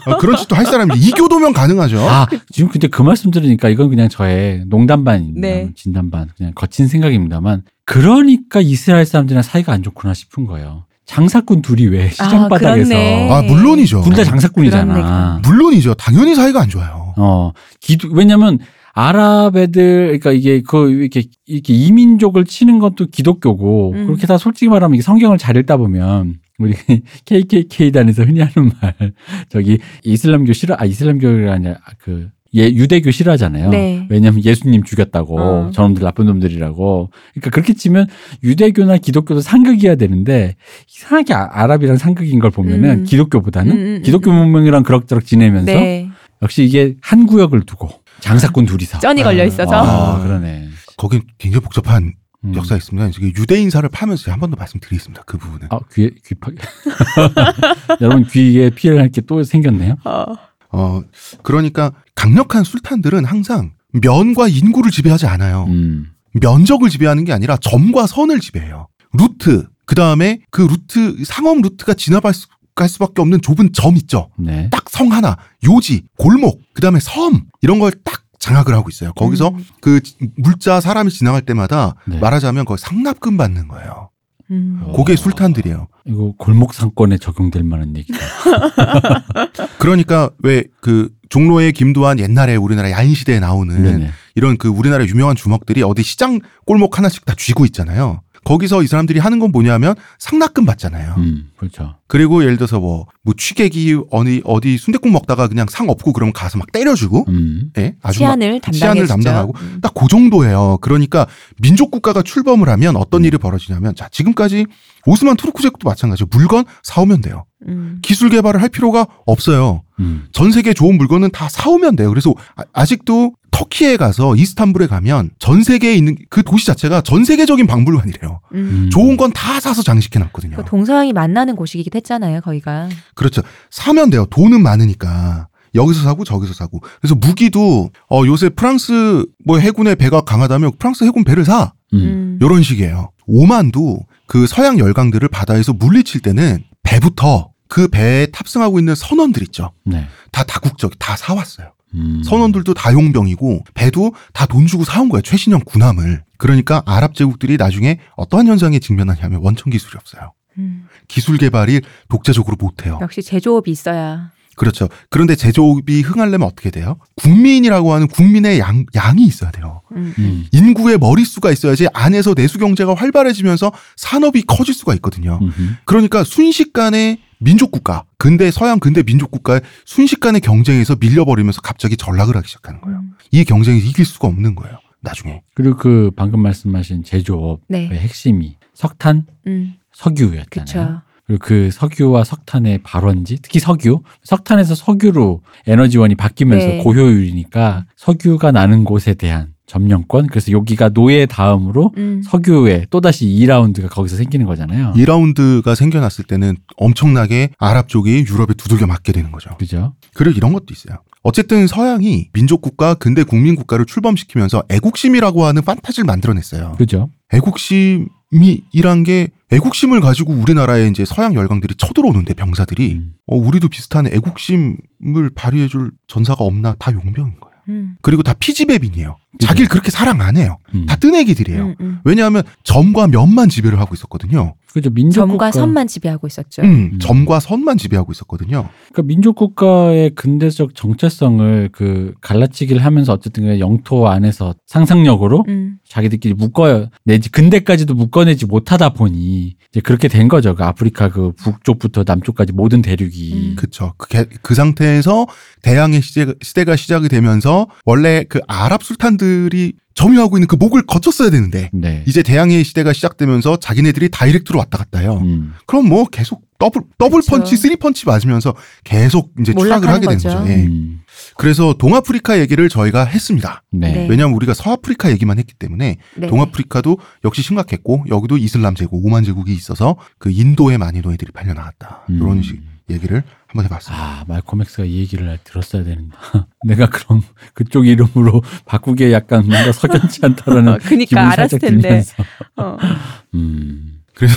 아, 그런 짓도 할 사람이 이교도면 가능하죠. 아, 지금 근데 그 말씀 들으니까 이건 그냥 저의 농담반, 네. 진담반, 그냥 거친 생각입니다만, 그러니까 이스라엘 사람들이랑 사이가 안 좋구나 싶은 거예요. 장사꾼 둘이 왜 시장 아, 바닥에서 그렇네. 아 물론이죠. 둘다 그렇네, 장사꾼이잖아. 그렇네. 물론이죠. 당연히 사이가 안 좋아요. 어, 기도, 왜냐면 아랍 애들, 그러니까 이게 그 이렇게 이렇게 이민족을 치는 것도 기독교고 음. 그렇게 다 솔직히 말하면 이게 성경을 잘 읽다 보면 우리 KKK 단에서 흔히 하는 말 저기 이슬람교 싫어 아 이슬람교가 아니라 그 예, 유대교 싫어하잖아요. 네. 왜냐면 예수님 죽였다고 어. 저놈들 나쁜 놈들이라고. 그러니까 그렇게 치면 유대교나 기독교도 상극이어야 되는데 이상하게 아- 아랍이랑 상극인 걸 보면은 음. 기독교보다는 음, 음, 음, 기독교 음. 문명이랑 그럭저럭 지내면서 네. 역시 이게 한 구역을 두고 장사꾼 둘이서. 쩐이 걸려 있어서. 아, 그러네. 거긴 굉장히 복잡한 음. 역사가 있습니다. 이게 유대인사를 파면서 한 번 더 말씀드리겠습니다. 그 부분은. 아, 귀에, 귀 파... 여러분 귀에 피해를 할 게 또 생겼네요. 어. 어 그러니까 강력한 술탄들은 항상 면과 인구를 지배하지 않아요. 음. 면적을 지배하는 게 아니라 점과 선을 지배해요. 루트 그 다음에 그 루트 상업 루트가 지나갈 수, 갈 수밖에 없는 좁은 점 있죠. 네. 딱 성 하나, 요지, 골목, 그 다음에 섬 이런 걸딱 장악을 하고 있어요. 거기서 음. 그 지- 물자 사람이 지나갈 때마다 네. 말하자면 거의 상납금 받는 거예요. 음. 그게 술탄들이에요. 이거 골목 상권에 적용될 만한 얘기다. 그러니까 왜 그 종로의 김도한 옛날에 우리나라 야인 시대에 나오는 네네. 이런 그 우리나라 유명한 주먹들이 어디 시장 골목 하나씩 다 쥐고 있잖아요. 거기서 이 사람들이 하는 건 뭐냐면 상납금 받잖아요. 음, 그렇죠. 그리고 예를 들어서 뭐, 뭐 취객이 어디 어디 순대국 먹다가 그냥 상 없고 그러면 가서 막 때려주고, 음. 예, 아주 막 치안을 담당해 치안을 담당하고 딱그 정도예요. 그러니까 민족 국가가 출범을 하면 어떤 일이 벌어지냐면 자 지금까지 오스만 투르크 제국도 마찬가지로 물건 사오면 돼요. 음. 기술 개발을 할 필요가 없어요. 음. 전 세계 좋은 물건은 다 사오면 돼요. 그래서 아, 직도 터키에 가서 이스탄불에 가면 전 세계에 있는 그 도시 자체가 전 세계적인 박물관이래요. 음. 음. 좋은 건 다 사서 장식해 놨거든요. 그 동서양이 만나는 곳이긴 했잖아요, 거기가. 그렇죠. 사면 돼요. 돈은 많으니까. 여기서 사고 저기서 사고. 그래서 무기도 어 요새 프랑스 뭐 해군의 배가 강하다면 프랑스 해군 배를 사. 음. 음. 요런 식이에요. 오만도 그 서양 열강들을 바다에서 물리칠 때는 배부터 그 배에 탑승하고 있는 선원들 있죠. 네. 다 다국적 다 사왔어요. 음. 선원들도 다 용병이고 배도 다 돈 주고 사온 거예요. 최신형 군함을. 그러니까 아랍 제국들이 나중에 어떠한 현상에 직면하냐면 원천 기술이 없어요. 음. 기술 개발이 독자적으로 못해요. 역시 제조업이 있어야. 그렇죠. 그런데 제조업이 흥하려면 어떻게 돼요? 국민이라고 하는 국민의 양, 양이 있어야 돼요. 음. 음. 인구의 머릿수가 있어야지 안에서 내수 경제가 활발해지면서 산업이 커질 수가 있거든요. 음흠. 그러니까 순식간에 민족 국가, 근대 서양 근대 민족 국가의 순식간에 경쟁에서 밀려버리면서 갑자기 전락을 하기 시작하는 거예요. 음. 이 경쟁에서 이길 수가 없는 거예요. 나중에. 그리고 그 방금 말씀하신 제조업의 네. 핵심이 석탄, 음. 석유였잖아요. 그쵸. 그리고 그 석유와 석탄의 발원지, 특히 석유, 석탄에서 석유로 에너지원이 바뀌면서 네. 고효율이니까 석유가 나는 곳에 대한 점령권. 그래서 여기가 노예 다음으로 음. 석유의 또다시 2라운드가 거기서 생기는 거잖아요. 2라운드가 생겨났을 때는 엄청나게 아랍 쪽이 유럽에 두들겨 맞게 되는 거죠. 그죠? 그리고 이런 것도 있어요. 어쨌든 서양이 민족 국가, 근대 국민 국가를 출범시키면서 애국심이라고 하는 판타지를 만들어냈어요. 그죠? 애국심이란 게 애국심을 가지고 우리나라에 이제 서양 열강들이 쳐들어오는데 병사들이 음. 어, 우리도 비슷한 애국심을 발휘해줄 전사가 없나 다 용병인 거예요. 음. 그리고 다 피지배민이에요. 자기를 그렇게 사랑 안 해요. 음. 다 뜨내기들이에요. 음, 음. 왜냐하면 점과 면만 지배를 하고 있었거든요. 그죠 민족 점과 국가. 선만 지배하고 있었죠. 음, 음. 점과 선만 지배하고 있었거든요. 그러니까 민족 국가의 근대적 정체성을 그 갈라치기를 하면서 어쨌든 그 영토 안에서 상상력으로 음. 자기들끼리 묶어 내지 근대까지도 묶어내지 못하다 보니 이제 그렇게 된 거죠. 그 아프리카 그 북쪽부터 남쪽까지 모든 대륙이 음. 그쵸. 그, 개- 그 상태에서 대항해 시대, 시대가 시작이 되면서 원래 그 아랍 술탄들 이 점유하고 있는 그 목을 거쳤어야 되는데 네. 이제 대항해 시대가 시작되면서 자기네들이 direct로 왔다 갔다 해요. 음. 그럼 뭐 계속 더블 더블 그쵸. 펀치, three 펀치 맞으면서 계속 이제 추락을 하게 되는 거죠. 거죠. 예. 음. 그래서 동아프리카 얘기를 저희가 했습니다. 네. 네. 왜냐하면 우리가 서아프리카 얘기만 했기 때문에 네. 동아프리카도 역시 심각했고 여기도 이슬람 제국, 오만 제국이 있어서 그 인도에 많이 노예들이 팔려 나갔다. 음. 이런 식 얘기를 한번 해봤습니다. 아, 말콤 엑스가 이 얘기를 들었어야 되는데. 내가 그럼 그쪽 이름으로 바꾸기에 약간 뭔가 석연치 않다라는 어, 그니까 기분이 알았을 살짝 텐데. 들면서. 어. 음. 그래서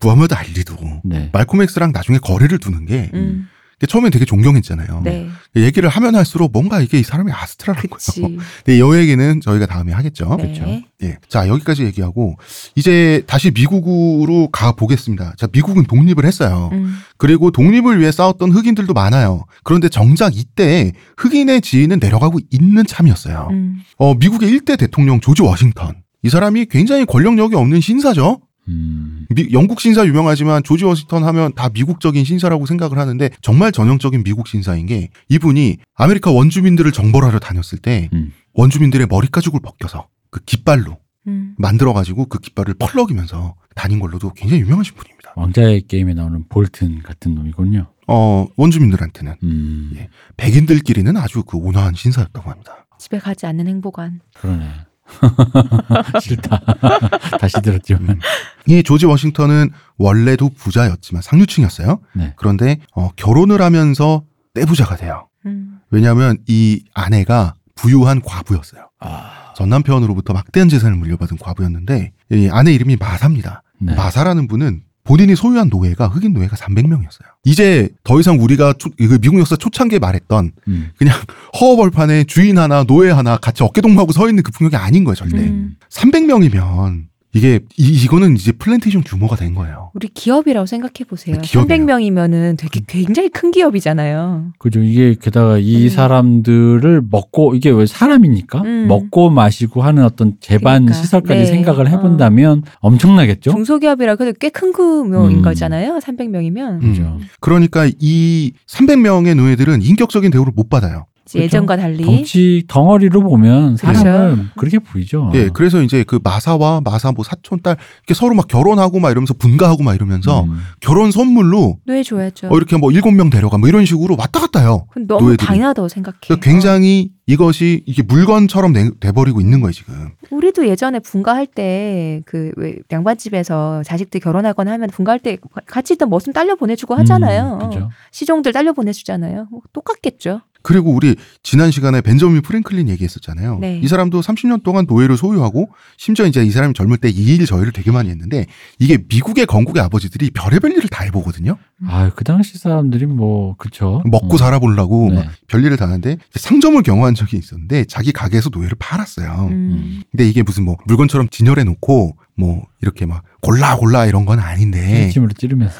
무하마드 알리도 네. 말콤 엑스랑 나중에 거리를 두는 게 음. 처음엔 되게 존경했잖아요. 네. 얘기를 하면 할수록 뭔가 이게 이 사람이 아스트라는 그치. 거예요. 근데 이 얘기는 저희가 다음에 하겠죠. 네. 그쵸. 예. 자, 여기까지 얘기하고 이제 다시 미국으로 가 보겠습니다. 자, 미국은 독립을 했어요. 음. 그리고 독립을 위해 싸웠던 흑인들도 많아요. 그런데 정작 이때 흑인의 지위는 내려가고 있는 참이었어요. 음. 어, 미국의 일대 대통령 조지 워싱턴. 이 사람이 굉장히 권력욕이 없는 신사죠. 음. 미- 영국 신사 유명하지만 조지 워싱턴 하면 다 미국적인 신사라고 생각을 하는데 정말 전형적인 미국 신사인 게 이분이 아메리카 원주민들을 정벌하러 다녔을 때 음. 원주민들의 머리 가죽을 벗겨서 그 깃발로 음. 만들어가지고 그 깃발을 펄럭이면서 다닌 걸로도 굉장히 유명하신 분입니다. 왕좌의 게임에 나오는 볼튼 같은 놈이군요. 어, 원주민들한테는 음. 예. 백인들끼리는 아주 그 온화한 신사였다고 합니다. 집에 가지 않는 행복한. 그러네. 싫다. 다시 들었지만. 음. 이 조지 워싱턴은 원래도 부자였지만 상류층이었어요. 네. 그런데 어, 결혼을 하면서 떼부자가 돼요. 음. 왜냐하면 이 아내가 부유한 과부였어요. 아. 전 남편으로부터 막대한 재산을 물려받은 과부였는데 이 아내 이름이 마사입니다. 네. 마사라는 분은 본인이 소유한 노예가 흑인 노예가 300명이었어요. 이제 더 이상 우리가 초- 이거 미국 역사 초창기에 말했던 음. 그냥 허허벌판에 주인 하나 노예 하나 같이 어깨동무하고 서 있는 그 풍경이 아닌 거예요, 절대. 음. 300명이면 이게 이, 이거는 이제 플랜테이션 규모가 된 거예요. 우리 기업이라고 생각해 보세요. 네, 기업이에요. 300명이면 되게 굉장히 큰 기업이잖아요. 그죠. 이게 게다가 이 음. 사람들을 먹고 이게 왜 사람이니까 음. 먹고 마시고 하는 어떤 제반 그러니까. 시설까지 네. 생각을 해본다면 엄청나겠죠. 중소기업이라 그래도 꽤 큰 규모인 음. 거잖아요. 300명이면. 음. 그죠. 그러니까 이 300명의 노예들은 인격적인 대우를 못 받아요. 그렇죠. 예전과 달리. 덩치 덩어리로 보면 그렇죠. 사람을 그렇게 보이죠. 예, 그래서 이제 그 마사와 마사 뭐 사촌 딸 이렇게 서로 막 결혼하고 막 이러면서 분가하고 막 이러면서 음. 결혼 선물로 뇌 줘야죠. 어, 이렇게 뭐 일곱 명 데려가 뭐 이런 식으로 왔다 갔다 해요. 그건 너무 노예들이. 당연하다고 생각해. 그러니까 굉장히 이것이 이게 물건처럼 돼- 돼버리고 있는 거예요 지금. 어. 우리도 예전에 분가할 때그왜 양반집에서 자식들 결혼하거나 하면 분가할 때 같이 있던 머슴 딸려 보내주고 하잖아요. 음, 그죠. 시종들 딸려 보내주잖아요. 뭐 똑같겠죠. 그리고 우리 지난 시간에 벤저민 프랭클린 얘기했었잖아요. 네. 이 사람도 30년 동안 노예를 소유하고 심지어 이제 이 사람이 젊을 때 이 일 저 일을 되게 많이 했는데 이게 미국의 건국의 아버지들이 별의별 일을 다 해보거든요. 아, 그 당시 사람들이 뭐 그쵸. 먹고 어. 살아보려고 네. 막 별일을 다 하는데 상점을 경험한 적이 있었는데 자기 가게에서 노예를 팔았어요. 음. 근데 이게 무슨 뭐 물건처럼 진열해 놓고 뭐 이렇게 막 골라 골라 이런 건 아닌데 침으로 찌르면서.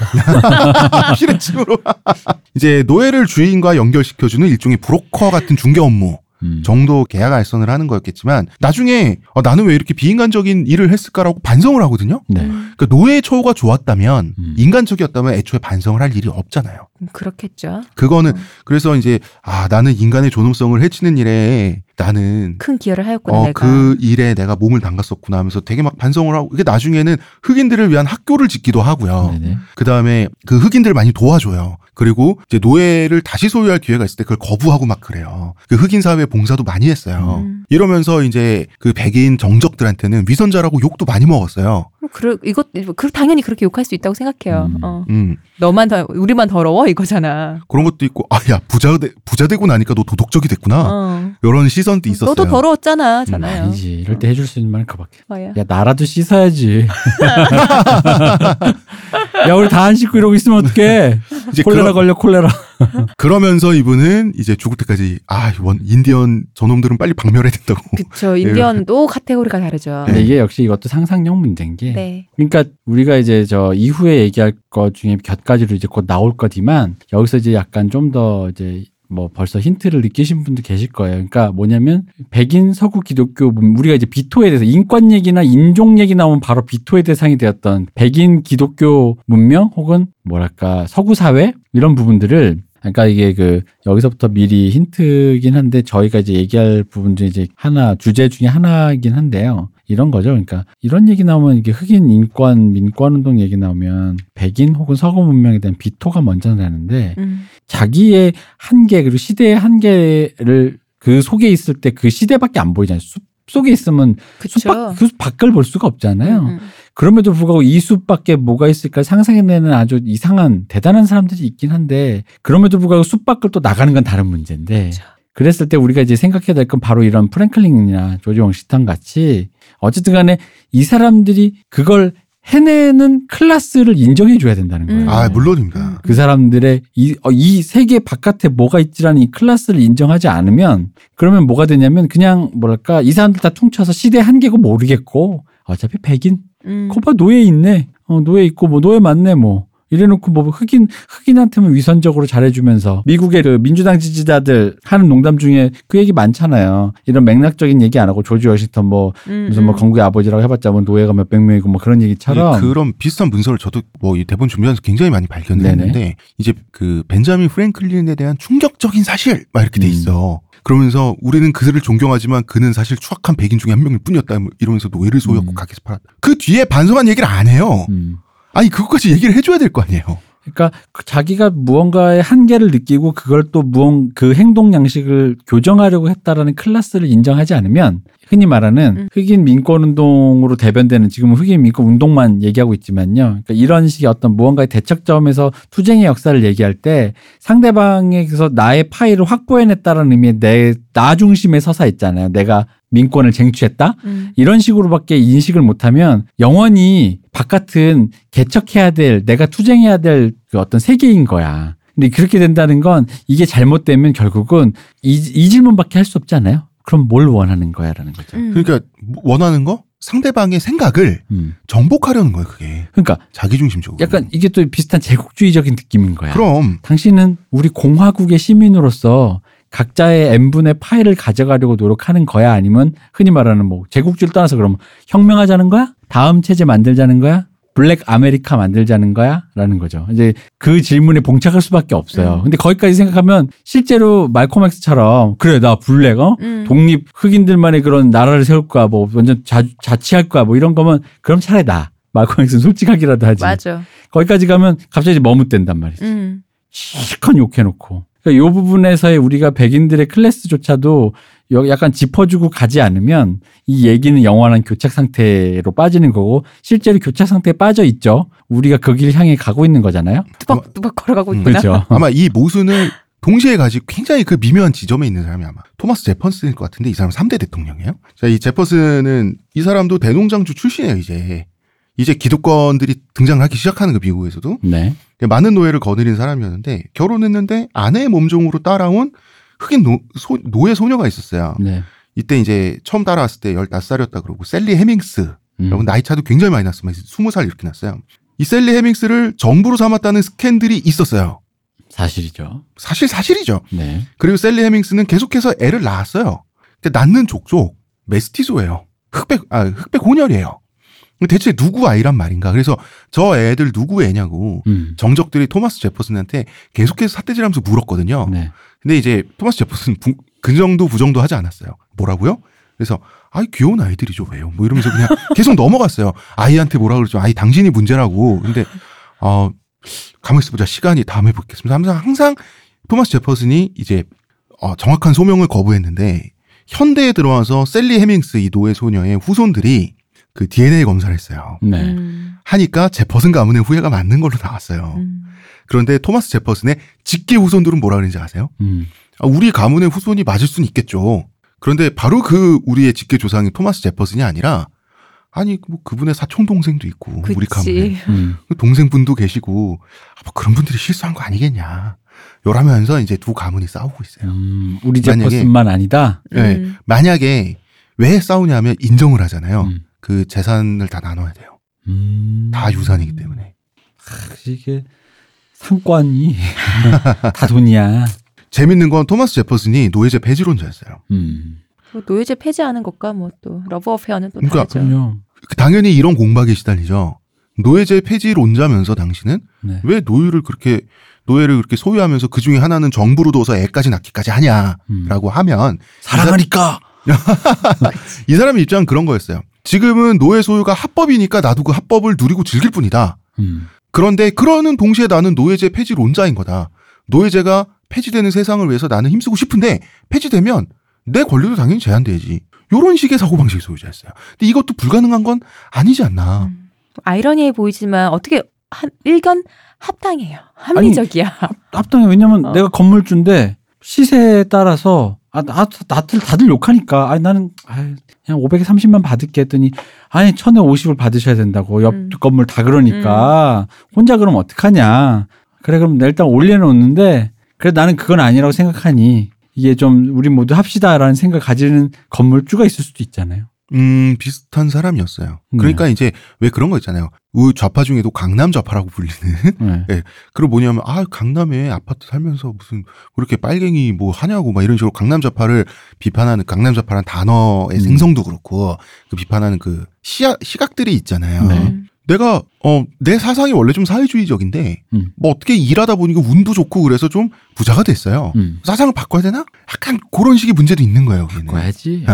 피레침으로 이제 노예를 주인과 연결시켜주는 일종의 브로커 같은 중개 업무 음. 정도 계약 알선을 하는 거였겠지만 나중에 어, 나는 왜 이렇게 비인간적인 일을 했을까라고 반성을 하거든요. 네. 음, 그러니까 노예의 처우가 좋았다면 음. 인간적이었다면 애초에 반성을 할 일이 없잖아요. 음, 그렇겠죠. 그거는 어. 그래서 이제 아 나는 인간의 존엄성을 해치는 일에 나는 큰 기여를 하였구나 어, 내가. 그 일에 내가 몸을 담갔었구나 하면서 되게 막 반성을 하고 이게 나중에는 흑인들을 위한 학교를 짓기도 하고요. 네네. 그 다음에 그 흑인들 많이 도와줘요. 그리고 이제 노예를 다시 소유할 기회가 있을 때 그걸 거부하고 막 그래요. 그 흑인 사회 봉사도 많이 했어요. 음. 이러면서 이제 그 백인 정적들한테는 위선자라고 욕도 많이 먹었어요. 뭐 그러 이것 그 당연히 그렇게 욕할 수 있다고 생각해요. 음. 어. 음. 너만 더 우리만 더러워 이거잖아. 그런 것도 있고 아야 부자 되, 부자 되고 나니까 너 도덕적이 됐구나. 어. 이런 시선도 있었어요. 너도 더러웠잖아, 음, 잖아요. 아니지. 이럴 때 해줄 수 있는 말은 그밖에. 뭐야? 야 나라도 씻어야지. 야 우리 다 안 씻고 이러고 있으면 어떡해. 이제 콜레라 그러, 걸려 콜레라. 그러면서 이분은 이제 죽을 때까지 아, 원 인디언 저놈들은 빨리 박멸해야 된다고. 그쵸. 인디언도 카테고리가 다르죠. 근데 이게 역시 이것도 상상력 문제인 게. 네. 그러니까 우리가 이제 저 이후에 얘기할 것 중에 몇 가지로 이제 곧 나올 거지만 여기서 이제 약간 좀 더 이제 뭐 벌써 힌트를 느끼신 분도 계실 거예요. 그러니까 뭐냐면 백인 서구 기독교 문- 우리가 이제 비토에 대해서 인권 얘기나 인종 얘기 나오면 바로 비토의 대상이 되었던 백인 기독교 문명 혹은 뭐랄까 서구 사회 이런 부분들을 그러니까 이게 그 여기서부터 미리 힌트긴 한데 저희가 이제 얘기할 부분 중에 이제 하나 주제 중에 하나이긴 한데요. 이런 거죠. 그러니까 이런 얘기 나오면 이게 흑인 인권 민권 운동 얘기 나오면 백인 혹은 서구 문명에 대한 비토가 먼저 나는데 음. 자기의 한계 그리고 시대의 한계를 그 속에 있을 때 그 시대밖에 안 보이잖아요. 숲 속에 있으면 그쵸. 숲, 밖, 그숲 밖을 볼 수가 없잖아요. 음, 음. 그럼에도 불구하고 이 숲밖에 뭐가 있을까 상상해내는 아주 이상한 대단한 사람들이 있긴 한데 그럼에도 불구하고 숲 밖을 또 나가는 건 다른 문제인데 그쵸. 그랬을 때 우리가 이제 생각해야 될 건 바로 이런 프랭클린이나 조지 워싱턴 같이 어쨌든 간에 이 사람들이 그걸 해내는 클래스를 인정해 줘야 된다는 거예요. 음. 아, 물론입니다. 그 사람들의 이, 어, 이 세계 바깥에 뭐가 있지라는 이 클래스를 인정하지 않으면 그러면 뭐가 되냐면 그냥 뭐랄까 이 사람들 다 퉁쳐서 시대 한계고 모르겠고 어차피 백인 음. 코바 노예 있네. 어, 노예 있고 뭐 노예 맞네 뭐. 이래놓고 뭐 흑인 흑인한테만 위선적으로 잘해주면서 미국의 그 민주당 지지자들 하는 농담 중에 그 얘기 많잖아요. 이런 맥락적인 얘기 안 하고 조지 워싱턴 뭐 음, 무슨 뭐 음. 건국의 아버지라고 해봤자 뭐 노예가 몇백 명이고 뭐 그런 얘기처럼 이 그런 비슷한 문서를 저도 뭐 이 대본 준비하면서 굉장히 많이 발견했는데 이제 그 벤자민 프랭클린에 대한 충격적인 사실 막 이렇게 돼 음. 있어. 그러면서 우리는 그들을 존경하지만 그는 사실 추악한 백인 중에 한 명일 뿐이었다 뭐 이러면서 노예를 소유하고 음. 가게에서 팔았다. 그 뒤에 반성한 얘기를 안 해요. 음. 아니 그것까지 얘기를 해줘야 될 거 아니에요. 그러니까 그 자기가 무언가의 한계를 느끼고 그걸 또 무언 그 행동 양식을 교정하려고 했다라는 클래스를 인정하지 않으면 흔히 말하는 음. 흑인 민권 운동으로 대변되는 지금은 흑인 민권 운동만 얘기하고 있지만요. 그러니까 이런 식의 어떤 무언가의 대척점에서 투쟁의 역사를 얘기할 때 상대방에게서 나의 파이를 확보해냈다라는 의미의 내 나 중심에 서사 있잖아요. 내가 민권을 쟁취했다. 음. 이런 식으로밖에 인식을 못하면 영원히 바깥은 개척해야 될 내가 투쟁해야 될 그 어떤 세계인 거야. 근데 그렇게 된다는 건 이게 잘못되면 결국은 이, 이 질문밖에 할 수 없잖아요. 그럼 뭘 원하는 거야라는 거죠. 음. 그러니까 원하는 거 상대방의 생각을 음. 정복하려는 거예요. 그게 그러니까 자기중심적으로. 약간 이게 또 비슷한 제국주의적인 느낌인 거야. 그럼 당신은 우리 공화국의 시민으로서 각자의 n분의 파이를 가져가려고 노력하는 거야? 아니면 흔히 말하는 뭐 제국주의를 떠나서 그러면 혁명하자는 거야? 다음 체제 만들자는 거야? Black America 만들자는 거야? 라는 거죠. 이제 그 질문에 봉착할 수밖에 없어요. 음. 근데 거기까지 생각하면 실제로 말콤 엑스처럼 그래 나 black 어? 음. 독립 흑인들만의 그런 나라를 세울 거야 뭐 완전 자, 자치할 거야 뭐 이런 거면 그럼 차라리 나. 말콤 엑스는 솔직하기라도 하지. 맞아. 거기까지 가면 갑자기 머뭇댄단 말이지. 음. 실컷 욕해놓고. 그러니까 이 부분에서의 우리가 백인들의 클래스조차도 여- 약간 짚어주고 가지 않으면 이 얘기는 영원한 교착 상태로 빠지는 거고 실제로 교착 상태에 빠져 있죠. 우리가 그 길 향해 가고 있는 거잖아요. 뚜벅뚜벅 걸어가고 음, 있구나. 그렇죠. 아마 이 모순을 동시에 가지고 굉장히 그 미묘한 지점에 있는 사람이 아마 토마스 제퍼슨일 것 같은데 이 사람 3대 대통령이에요. 자, 이 제퍼슨은 이 사람도 대농장주 출신이에요, 이제. 이제 기득권들이 등장을 하기 시작하는 그 미국에서도 네. 많은 노예를 거느린 사람이었는데 결혼했는데 아내의 몸종으로 따라온 흑인 노, 소, 노예 소녀가 있었어요. 네. 이때 이제 처음 따라왔을 때 15살이었다 그러고 셀리 해밍스 음. 여러분 나이 차도 굉장히 많이 났어요. 20살 이렇게 났어요. 이 셀리 해밍스를 정부로 삼았다는 스캔들이 있었어요. 사실이죠. 사실 사실이죠. 네. 그리고 셀리 해밍스는 계속해서 애를 낳았어요. 근데 낳는 족족 메스티소예요. 흑백 아 흑백 혼혈이에요. 대체 누구 아이란 말인가? 그래서 저 애들 누구 애냐고 음. 정적들이 토마스 제퍼슨한테 계속해서 삿대질하면서 물었거든요. 네. 근데 이제 토마스 제퍼슨 부, 긍정도 부정도 하지 않았어요. 뭐라고요? 그래서 아이 귀여운 아이들이죠 왜요? 뭐 이러면서 그냥 계속 넘어갔어요. 아이한테 뭐라 그러죠? 아이 당신이 문제라고. 근데 어 가만 있어보자 시간이 다음에 보겠습니다. 하면서 항상 토마스 제퍼슨이 이제 어, 정확한 소명을 거부했는데 현대에 들어와서 셀리 해밍스 이 노예 소녀의 후손들이 그 DNA 검사를 했어요. 네. 음, 하니까 제퍼슨 가문의 후예가 맞는 걸로 나왔어요. 음. 그런데 토마스 제퍼슨의 직계 후손들은 뭐라 그러는지 아세요? 음. 아, 우리 가문의 후손이 맞을 수는 있겠죠. 그런데 바로 그 우리의 직계 조상이 토마스 제퍼슨이 아니라 아니 뭐 그분의 사촌 동생도 있고 우리 가문에 그치. 음. 그 동생분도 계시고 아, 뭐 그런 분들이 실수한 거 아니겠냐. 요라면서 이제 두 가문이 싸우고 있어요. 음. 우리 만약에- 제퍼슨만 아니다. 네. 음. 만약에 왜 싸우냐면 인정을 하잖아요. 음. 그 재산을 다 나눠야 돼요. 음. 다 유산이기 때문에. 이게 상권이 다 돈이야. 재밌는 건 토마스 제퍼슨이 노예제 폐지론자였어요. 음. 그 노예제 폐지하는 것과 뭐 또 love affair는 또 그러니까 다르죠. 그 당연히 이런 공박에 시달리죠. 노예제 폐지론자면서 당신은 네. 왜 노예를 그렇게 노예를 그렇게 소유하면서 그 중에 하나는 정부로 둬서 애까지 낳기까지 하냐라고 음. 하면 사랑하니까. 이 사람의 입장은 그런 거였어요. 지금은 노예 소유가 합법이니까 나도 그 합법을 누리고 즐길 뿐이다. 음. 그런데 그러는 동시에 나는 노예제 폐지 론자인 거다. 노예제가 폐지되는 세상을 위해서 나는 힘쓰고 싶은데 폐지되면 내 권리도 당연히 제한돼야지. 요런 식의 사고방식의 소유자였어요. 근데 이것도 불가능한 건 아니지 않나. 음. 아이러니해 보이지만 어떻게 한 일견 합당해요. 합리적이야. 합당해. 왜냐면 어. 내가 건물주인데 시세에 따라서 아, 나, 나들 다들 욕하니까 아 나는 아, 그냥 530만 받을게 했더니 아니 1050을 받으셔야 된다고 옆 음. 건물 다 그러니까 혼자 그러면 어떡하냐. 그래 그럼 일단 올려놓는데 그래 나는 그건 아니라고 생각하니 이게 좀 우리 모두 합시다라는 생각 가지는 건물주가 있을 수도 있잖아요. 음, 비슷한 사람이었어요. 네. 그러니까 이제 왜 그런 거 있잖아요. 우 좌파 중에도 강남 좌파라고 불리는. 네. 그리고 뭐냐면, 아, 강남에 아파트 살면서 무슨 그렇게 빨갱이 뭐 하냐고 막 이런 식으로 강남 좌파를 비판하는 강남 좌파라는 단어의 음. 생성도 그렇고 그 비판하는 그 시야, 시각들이 있잖아요. 네. 음. 내가, 어, 내 사상이 원래 좀 사회주의적인데 음. 뭐 어떻게 일하다 보니까 운도 좋고 그래서 좀 부자가 됐어요. 음. 사상을 바꿔야 되나? 약간 그런 식의 문제도 있는 거예요. 여기는. 바꿔야지.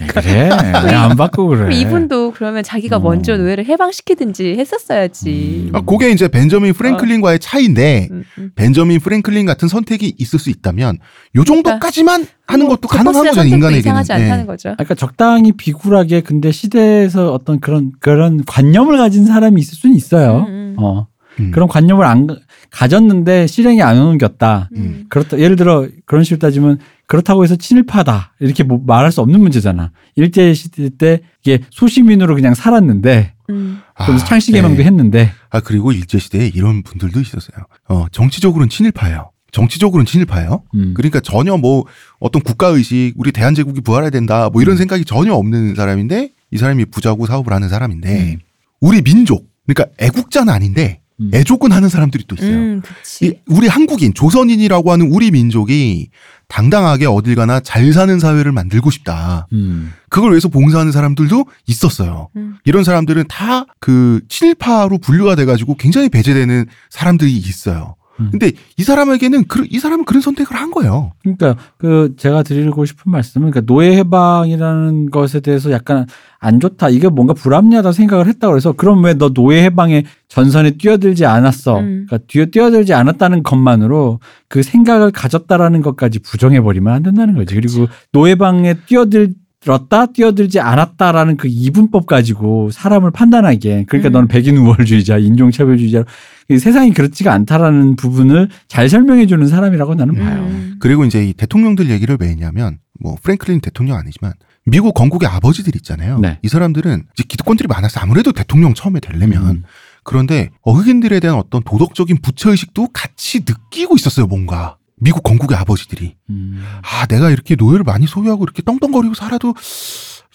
왜 그래. 왜 안 바꾸고 그래. 그럼 이분도 그러면 자기가 어. 먼저 노예를 해방시키든지 했었어야지. 음. 아, 그게 이제 벤저민 프랭클린과의 차이인데 음, 음. 벤저민 프랭클린 같은 선택이 있을 수 있다면 요 정도까지만 하는 뭐 것도 가능한 제퍼슨의 거죠 인간에게는. 이상하지 않다는 예. 거죠. 그러니까 적당히 비굴하게 근데 시대에서 어떤 그런 그런 관념을 가진 사람이 있을 수는 있어요. 음, 음. 어 음. 그런 관념을 안 가- 가졌는데 실행이 안 옮겼다. 음. 그렇다 예를 들어 그런 식으로 따지면 그렇다고 해서 친일파다 이렇게 뭐 말할 수 없는 문제잖아. 일제 시대 때 이게 소시민으로 그냥 살았는데 음. 좀 아, 창씨개명도 네. 했는데 아 그리고 일제 시대에 이런 분들도 있었어요. 어 정치적으로는 친일파예요. 정치적으로는 친일파예요. 음. 그러니까 전혀 뭐 어떤 국가 의식, 우리 대한제국이 부활해야 된다, 뭐 음. 이런 생각이 전혀 없는 사람인데 이 사람이 부자고 사업을 하는 사람인데 음. 우리 민족, 그러니까 애국자는 아닌데 음. 애족은 하는 사람들이 또 있어요. 음, 이 그치. 우리 한국인, 조선인이라고 하는 우리 민족이 당당하게 어딜 가나 잘 사는 사회를 만들고 싶다. 음. 그걸 위해서 봉사하는 사람들도 있었어요. 음. 이런 사람들은 다 그 친일파로 분류가 돼가지고 굉장히 배제되는 사람들이 있어요. 음. 근데 이 사람에게는 그, 이 사람은 그런 선택을 한 거예요. 그러니까 그 제가 드리고 싶은 말씀은 그러니까 노예 해방이라는 것에 대해서 약간 안 좋다. 이게 뭔가 불합리하다 생각을 했다 그래서 그럼 왜 너 노예 해방의 전선에 뛰어들지 않았어? 음. 그러니까 뛰어 뛰어들지 않았다는 것만으로 그 생각을 가졌다라는 것까지 부정해 버리면 안 된다는 거지. 그리고 노예방에 뛰어들 들었다 뛰어들지 않았다라는 그 이분법 가지고 사람을 판단하기에 그러니까 음. 너는 백인 우월주의자 인종차별주의자 이 세상이 그렇지가 않다라는 부분을 잘 설명해 주는 사람이라고 나는 봐요. 음. 그리고 이제 이 대통령들 얘기를 왜 했냐면 뭐 프랭클린 대통령 아니지만 미국 건국의 아버지들 있잖아요. 네. 이 사람들은 이제 기득권들이 많아서 아무래도 대통령 처음에 되려면 음. 그런데 어흑인들에 대한 어떤 도덕적인 부채의식도 같이 느끼고 있었어요, 뭔가. 미국 건국의 아버지들이. 음. 아, 내가 이렇게 노예를 많이 소유하고 이렇게 떵떵거리고 살아도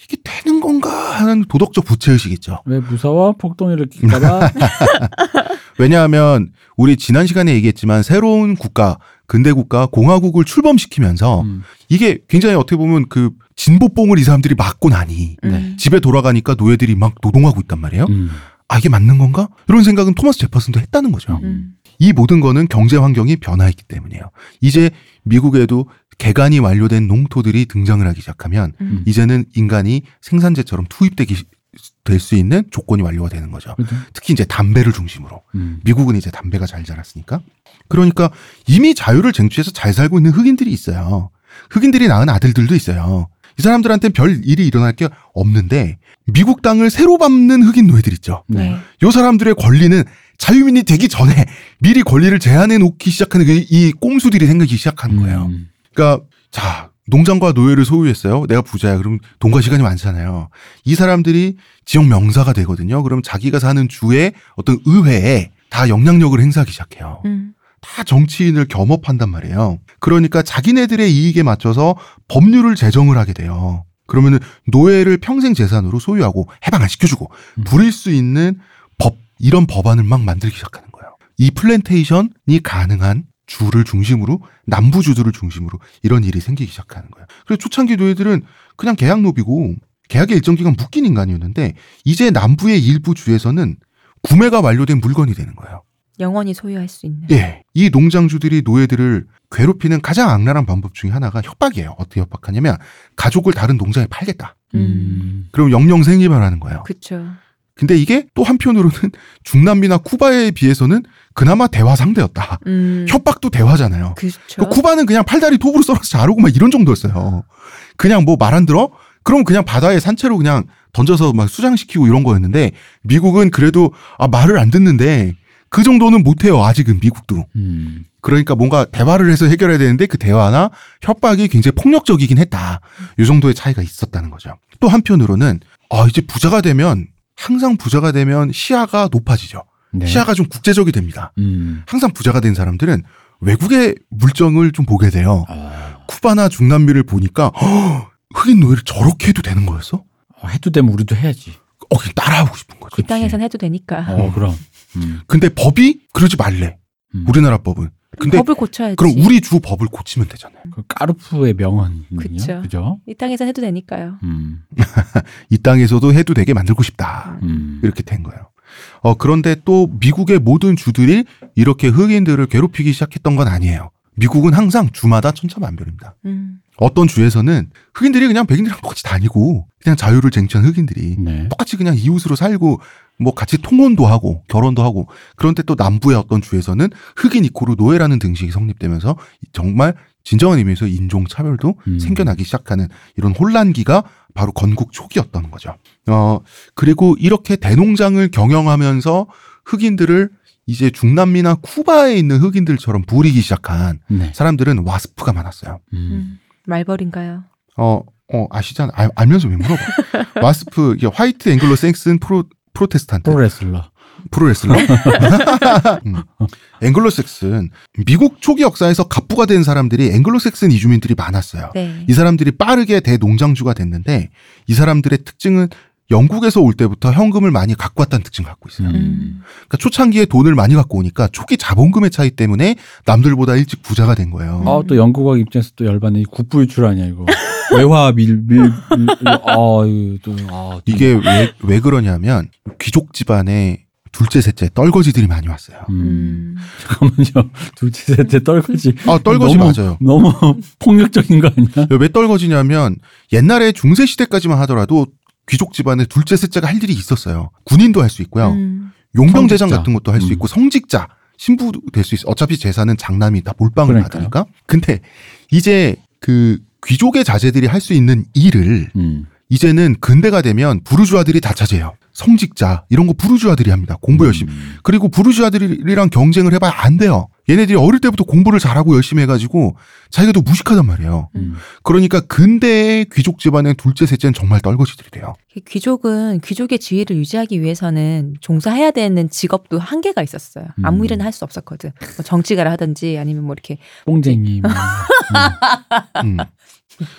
이게 되는 건가 하는 도덕적 부채의식 있죠. 왜 무서워? 폭동을 일으킬까봐? 왜냐하면 우리 지난 시간에 얘기했지만 새로운 국가, 근대 국가, 공화국을 출범시키면서 음. 이게 굉장히 어떻게 보면 그 진보뽕을 이 사람들이 맞고 나니 음. 집에 돌아가니까 노예들이 막 노동하고 있단 말이에요. 음. 아, 이게 맞는 건가? 이런 생각은 토마스 제퍼슨도 했다는 거죠. 음. 이 모든 거는 경제 환경이 변화했기 때문이에요. 이제 미국에도 개간이 완료된 농토들이 등장을 하기 시작하면 음. 이제는 인간이 생산재처럼 투입되기 될 수 있는 조건이 완료가 되는 거죠. 그죠? 특히 이제 담배를 중심으로. 음. 미국은 이제 담배가 잘 자랐으니까. 그러니까 이미 자유를 쟁취해서 잘 살고 있는 흑인들이 있어요. 흑인들이 낳은 아들들도 있어요. 이 사람들한테는 별 일이 일어날 게 없는데 미국 땅을 새로 밟는 흑인 노예들 있죠. 네. 요 사람들의 권리는 자유민이 되기 전에 미리 권리를 제한해 놓기 시작하는 그이 꼼수들이 생기기 시작하는 거예요. 음. 그러니까 자 농장과 노예를 소유했어요. 내가 부자야. 그럼 돈과 시간이 많잖아요. 이 사람들이 지역 명사가 되거든요. 그럼 자기가 사는 주의 어떤 의회에 다 영향력을 행사하기 시작해요. 음. 다 정치인을 겸업한단 말이에요. 그러니까 자기네들의 이익에 맞춰서 법률을 제정을 하게 돼요. 그러면은 노예를 평생 재산으로 소유하고 해방 안 시켜주고 음. 부릴 수 있는 법 이런 법안을 막 만들기 시작하는 거예요. 이 플랜테이션이 가능한 주를 중심으로 남부 주들을 중심으로 이런 일이 생기기 시작하는 거예요. 그래서 초창기 노예들은 그냥 계약 노비고 계약의 일정 기간 묶인 인간이었는데 이제 남부의 일부 주에서는 구매가 완료된 물건이 되는 거예요. 영원히 소유할 수 있는. 예. 이 농장주들이 노예들을 괴롭히는 가장 악랄한 방법 중에 하나가 협박이에요. 어떻게 협박하냐면 가족을 다른 농장에 팔겠다. 음. 그럼 영영 생이발하는 거예요. 그쵸. 근데 이게 또 한편으로는 중남미나 쿠바에 비해서는 그나마 대화 상대였다. 음. 협박도 대화잖아요. 그 쿠바는 그냥 팔다리 톱으로 썰어서 자르고 막 이런 정도였어요. 그냥 뭐 말 안 들어? 그럼 그냥 바다에 산채로 그냥 던져서 막 수장시키고 이런 거였는데 미국은 그래도 아 말을 안 듣는데 그 정도는 못해요 아직은 미국도. 음. 그러니까 뭔가 대화를 해서 해결해야 되는데 그 대화나 협박이 굉장히 폭력적이긴 했다. 이 정도의 차이가 있었다는 거죠. 또 한편으로는 아 이제 부자가 되면 항상 부자가 되면 시야가 높아지죠. 네. 시야가 좀 국제적이 됩니다. 음. 항상 부자가 된 사람들은 외국의 물정을 좀 보게 돼요. 아, 쿠바나 중남미를 보니까 허, 흑인 노예를 저렇게 해도 되는 거였어? 어, 해도 되면 우리도 해야지. 어, 그냥 따라하고 싶은 거죠. 이 땅에선 해도 되니까. 어, 그럼. 음. 근데 법이 그러지 말래. 음. 우리나라 법은. 근데 법을 고쳐야지. 그럼 우리 주 법을 고치면 되잖아요. 그 까르푸의 명언이요. 그쵸. 그죠? 이 땅에선 해도 되니까요. 음. 이 땅에서도 해도 되게 만들고 싶다. 음. 이렇게 된 거예요. 어, 그런데 또 미국의 모든 주들이 이렇게 흑인들을 괴롭히기 시작했던 건 아니에요. 미국은 항상 주마다 천차만별입니다. 음. 어떤 주에서는 흑인들이 그냥 백인들이랑 똑같이 다니고 그냥 자유를 쟁취한 흑인들이 네. 똑같이 그냥 이웃으로 살고 뭐 같이 통혼도 하고 결혼도 하고 그런데 또 남부의 어떤 주에서는 흑인 이코르 노예라는 등식이 성립되면서 정말 진정한 의미에서 인종 차별도 음. 생겨나기 시작하는 이런 혼란기가 바로 건국 초기였다는 거죠. 어 그리고 이렇게 대농장을 경영하면서 흑인들을 이제 중남미나 쿠바에 있는 흑인들처럼 부리기 시작한 네. 사람들은 와스프가 많았어요. 음. 음. 말벌인가요? 어, 어, 아시잖아. 알, 알면서 왜 물어봐. WASP, 이게 White Anglo-Saxon Pro, Protestant. 프로레슬러. 프로레슬러? 음. 앵글로색슨 미국 초기 역사에서 갑부가 된 사람들이 앵글로색슨 이주민들이 많았어요. 네. 이 사람들이 빠르게 대농장주가 됐는데 이 사람들의 특징은 영국에서 올 때부터 현금을 많이 갖고 왔다는 특징을 갖고 있어요. 음. 그러니까 초창기에 돈을 많이 갖고 오니까 초기 자본금의 차이 때문에 남들보다 일찍 부자가 된 거예요. 아, 또 영국 입장에서 또 열받네. 이 국부 유출 아니야, 이거. 외화 밀, 밀, 밀, 아, 또, 아. 또- 이게 왜, 왜 그러냐면 귀족 집안에 둘째, 셋째 떨거지들이 많이 왔어요. 음. 음. 잠깐만요. 둘째, 셋째 떨거지. 아, 떨거지 너무- 맞아요. 너무 폭력적인 거 아니야? 왜 떨거지냐면 옛날에 중세 시대까지만 하더라도 귀족 집안에 둘째, 셋째가 할 일이 있었어요. 군인도 할 수 있고요. 음. 용병대장 성직자. 같은 것도 할수 음. 있고 성직자, 신부도 될수 있어. 어차피 재산은 장남이 다 몰빵을 그러니까요. 받으니까. 근데 이제 그 귀족의 자제들이 할 수 있는 일을 음. 이제는 근대가 되면 부르주아들이 다 차지해요. 성직자 이런 거 부르주아들이 합니다. 공부 열심히. 음. 그리고 부르주아들이랑 경쟁을 해봐야 안 돼요. 얘네들이 어릴 때부터 공부를 잘하고 열심히 해가지고 자기가 더 무식하단 말이에요. 음. 그러니까 근대의 귀족 집안의 둘째, 셋째는 정말 떨거지들이 돼요. 귀족은 귀족의 지위를 유지하기 위해서는 종사해야 되는 직업도 한계가 있었어요. 아무 음. 일이나 할수 없었거든. 뭐 정치가를 하든지 아니면 뭐 이렇게 뽕쟁이. 뭐. 음.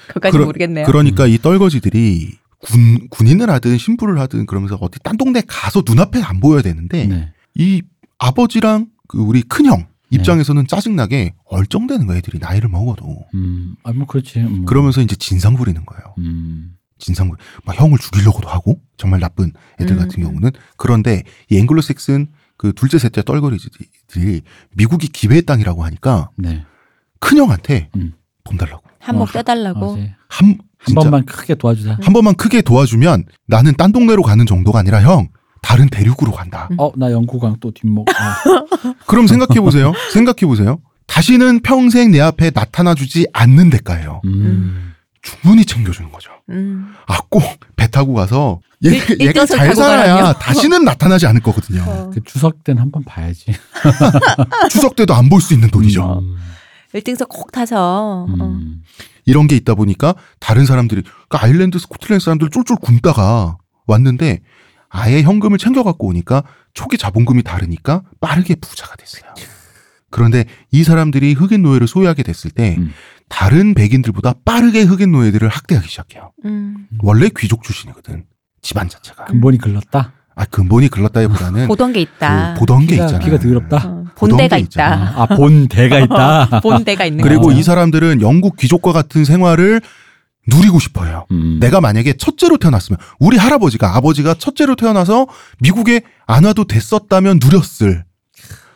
그까지 그러- 모르겠네요. 그러니까 이 떨거지들이 군, 군인을 하든 신부를 하든 그러면서 어디 딴 동네 가서 눈앞에 안 보여야 되는데 네. 이 아버지랑 그 우리 큰형 입장에서는 짜증나게 얼쩡대는 거야 애들이 나이를 먹어도 음. 아, 뭐, 그렇지. 음. 그러면서 이제 진상 부리는 거예요 음. 진상 부리 막 형을 죽이려고도 하고 정말 나쁜 애들 음, 같은 음. 경우는 그런데 이 앵글로색슨 그 둘째 셋째 떨거지들이 미국이 기회의 땅이라고 하니까 네. 큰형한테 음. 돈 달라고 한몫 어, 떼달라고. 어제 한, 한 번만 크게 도와주자. 한 번만 크게 도와주면 나는 딴 동네로 가는 정도가 아니라 형 다른 대륙으로 간다. 음. 어, 나 영구강 또 뒷목. 아, 그럼 생각해 보세요. 생각해 보세요. 다시는 평생 내 앞에 나타나 주지 않는 대가예요. 음. 충분히 챙겨주는 거죠. 음. 아, 꼭 배 타고 가서 얘, 일- 얘가 잘 살아야. 다시는 나타나지 않을 거거든요. 어. 그 추석 때는 한 번 봐야지. 추석 때도 안 볼 수 있는 돈이죠. 음. 1등석 콕 타서. 어. 음. 이런 게 있다 보니까 다른 사람들이 그러니까 아일랜드 스코틀랜드 사람들 쫄쫄 굶다가 왔는데 아예 현금을 챙겨 갖고 오니까 초기 자본금이 다르니까 빠르게 부자가 됐어요. 그런데 이 사람들이 흑인 노예를 소유하게 됐을 때 음. 다른 백인들보다 빠르게 흑인 노예들을 학대하기 시작해요. 음. 원래 귀족 출신이거든. 집안 자체가. 근본이 글렀다. 아 근본이 글렀다기보다는 보던 게 있다. 그 보던 게 피가- 있잖아요. 피가 더럽다? 어, 본대가 게 있다. 있잖아. 아, 본 대가 있다. 본대가 있는 그리고 거죠. 이 사람들은 영국 귀족과 같은 생활을 누리고 싶어요. 음. 내가 만약에 첫째로 태어났으면 우리 할아버지가 아버지가 첫째로 태어나서 미국에 안 와도 됐었다면 누렸을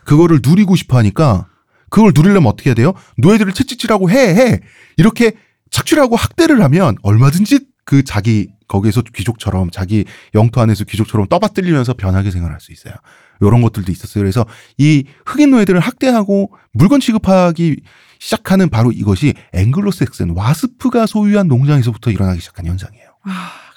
그거를 누리고 싶어 하니까 그걸 누리려면 어떻게 해야 돼요? 노예들을 채찍질하고 해, 해. 이렇게 착취하고 학대를 하면 얼마든지 그 자기 거기에서 귀족처럼 자기 영토 안에서 귀족처럼 떠받들리면서 변하게 생활할 수 있어요. 이런 것들도 있었어요. 그래서 이 흑인 노예들을 학대하고 물건 취급하기 시작하는 바로 이것이 앵글로색슨 와스프가 소유한 농장에서부터 일어나기 시작한 현상이에요.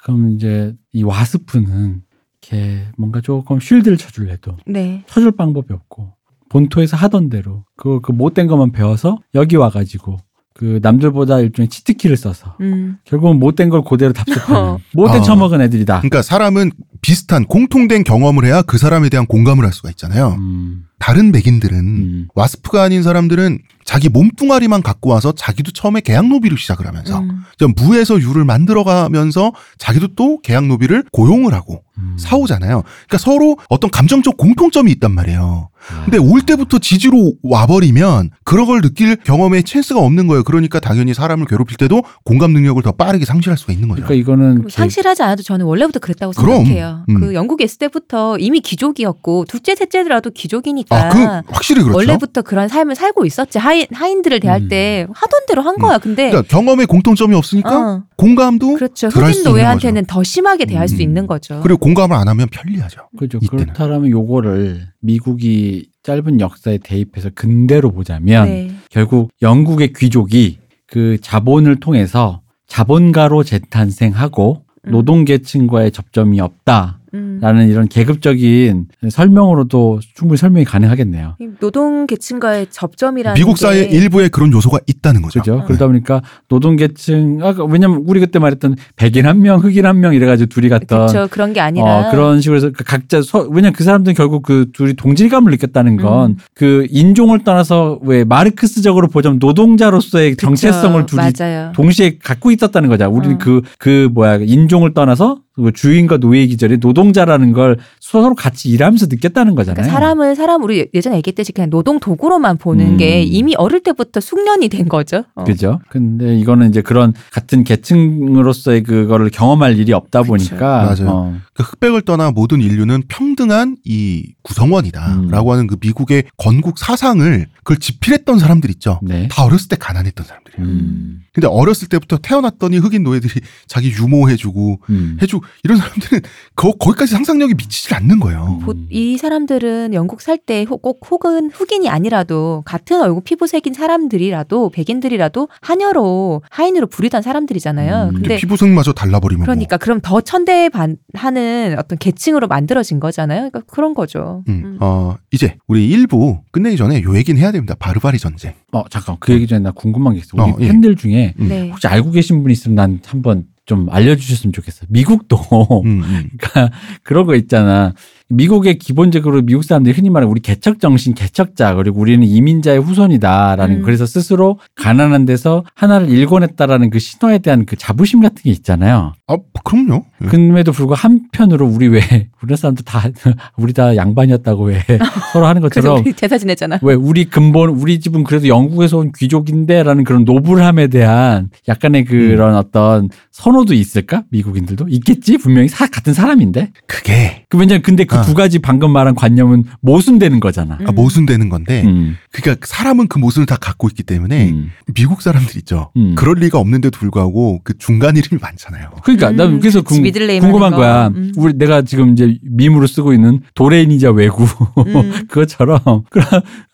그럼 이제 이 와스프는 이렇게 뭔가 조금 shield를 쳐줄래도 네. 쳐줄 방법이 없고 본토에서 하던 대로 그, 그 못된 것만 배워서 여기 와가지고 그 남들보다 일종의 cheat key를 써서 음. 결국은 못된 걸 그대로 답습하는 못된 어. 처먹은 애들이다. 그러니까 사람은 비슷한 공통된 경험을 해야 그 사람에 대한 공감을 할 수가 있잖아요. 음, 다른 백인들은 음, WASP가 아닌 사람들은 자기 몸뚱아리만 갖고 와서 자기도 처음에 계약 노비를 시작을 하면서 음. 좀 무에서 유를 만들어가면서 자기도 또 계약 노비를 고용을 하고 음. 사오잖아요. 그러니까 서로 어떤 감정적 공통점이 있단 말이에요. 아. 근데 올 때부터 지주로 와버리면 그런 걸 느낄 경험의 찬스가 없는 거예요. 그러니까 당연히 사람을 괴롭힐 때도 공감 능력을 더 빠르게 상실할 수가 있는 거죠. 그러니까 이거는 상실하지 않아도 저는 원래부터 그랬다고 그럼. 생각해요. 음. 그 영국에 있을 때부터 이미 귀족이었고 둘째 셋째라도 귀족이니까 아, 그 확실히 그렇죠. 원래부터 그런 삶을 살고 있었지. 하인 하인들을 대할 음. 때 하던 대로 한 거야. 근데 그러니까 경험에 공통점이 없으니까 어, 공감도 그렇죠. 흑인 수 노예한테는 더 심하게 대할 수 음. 있는 거죠. 그리고 공감을 안 하면 편리하죠. 그죠. 이때는. 그렇다면 요거를 미국이 짧은 역사에 대입해서 근대로 보자면 네. 결국 영국의 귀족이 그 자본을 통해서 자본가로 재탄생하고 음. 노동계층과의 접점이 없다 라는 음. 이런 계급적인 설명으로도 충분히 설명이 가능하겠네요. 이 노동 계층과의 접점이라는 미국 게 사회 일부에 그런 요소가 있다는 거죠. 그죠? 아. 그러다 보니까 노동 계층, 아까 왜냐면 우리 그때 말했던 백인 한 명, 흑인 한 명 이래 가지고 둘이 갔던 그렇죠. 그런 게 아니라 어, 그런 식으로 해서 그 각자 서, 왜냐면 그 사람들은 결국 그 둘이 동질감을 느꼈다는 건 음. 그 인종을 떠나서 왜 마르크스적으로 보자면 노동자로서의. 정체성을 둘이 맞아요. 동시에 갖고 있었다는 거잖아. 우리는 어. 그, 그 뭐야, 인종을 떠나서 그 주인과 노예 기절에 노동자라는 걸 서로 같이 일하면서 느꼈다는 거잖아요. 그러니까 사람을 사람 우리 예전에 얘기했듯이 그냥 노동 도구로만 보는 음. 게 이미 어릴 때부터 숙련이 된 거죠. 어. 그죠? 근데 이거는 이제 그런 같은 계층으로서의 그거를 경험할 일이 없다 그쵸. 보니까. 맞아요. 어, 그 흑백을 떠나 모든 인류는 평등한 이 구성원이다라고 음. 하는 그 미국의 건국 사상을 그걸 집필했던 사람들 있죠. 네. 다 어렸을 때 가난했던 사람 들이에요. 음. 근데 어렸을 때부터 태어났더니 흑인 노예들이 자기 유모해주고 음. 해주고 이런 사람들은 거, 거기까지 상상력이 미치질 않는 거예요. 보- 이 사람들은 영국 살 때 꼭 혹은 흑인이 아니라도 같은 얼굴 피부색인 사람들이라도 백인들이라도 하녀로 하인으로 부리던 사람들이잖아요. 음. 근데 근데 피부색마저 달라버리면 그러니까 그럼 더 천대반하는 어떤 계층으로 만들어진 거잖아요. 그러니까 그런 거죠. 뭐. 음. 음. 어, 이제 우리 일부 끝내기 전에 요 얘기는 해야 됩니다. 바르바리 전쟁. 어, 잠깐. 그 얘기 전에 나 궁금한 게 있어. 우리 어, 예. 팬들 중에 음. 네. 혹시 알고 계신 분 있으면 난 한번 좀 알려주셨으면 좋겠어. 미국도 음, 음. 그러니까 그런 거 있잖아. 미국의 기본적으로 미국 사람들이 흔히 말하는 우리 개척 정신, 개척자 그리고 우리는 이민자의 후손이다라는 음. 그래서 스스로 가난한 데서 하나를 일궈냈다라는 그 신화에 대한 그 자부심 같은 게 있잖아요. 아, 그럼요. 예. 그럼에도 불구하고 한편으로 우리 왜 우리나라 사람들 다 우리 다 양반이었다고 왜 서로 하는 그래서 것처럼 우리 제사 지냈잖아. 왜 우리 근본 우리 집은 그래도 영국에서 온 귀족인데라는 그런 노블함에 대한 약간의 그런 음. 어떤 선호도 있을까 미국인들도 있겠지 분명히 사, 같은 사람인데 그게 그 왜냐면 근데 그 아. 두 가지 방금 말한 관념은 모순되는 거잖아. 아, 모순되는 건데 음, 그러니까 사람은 그 모순을 다 갖고 있기 때문에 음. 미국 사람들 있죠. 음. 그럴 리가 없는데도 불구하고 그 중간 이름이 많잖아요. 그러니까 나 음, 그래서 궁, 궁금한 거. 거야. 음. 우리 내가 지금 이제 밈으로 쓰고 있는 도레인이자 외구 음. 그것처럼 그럼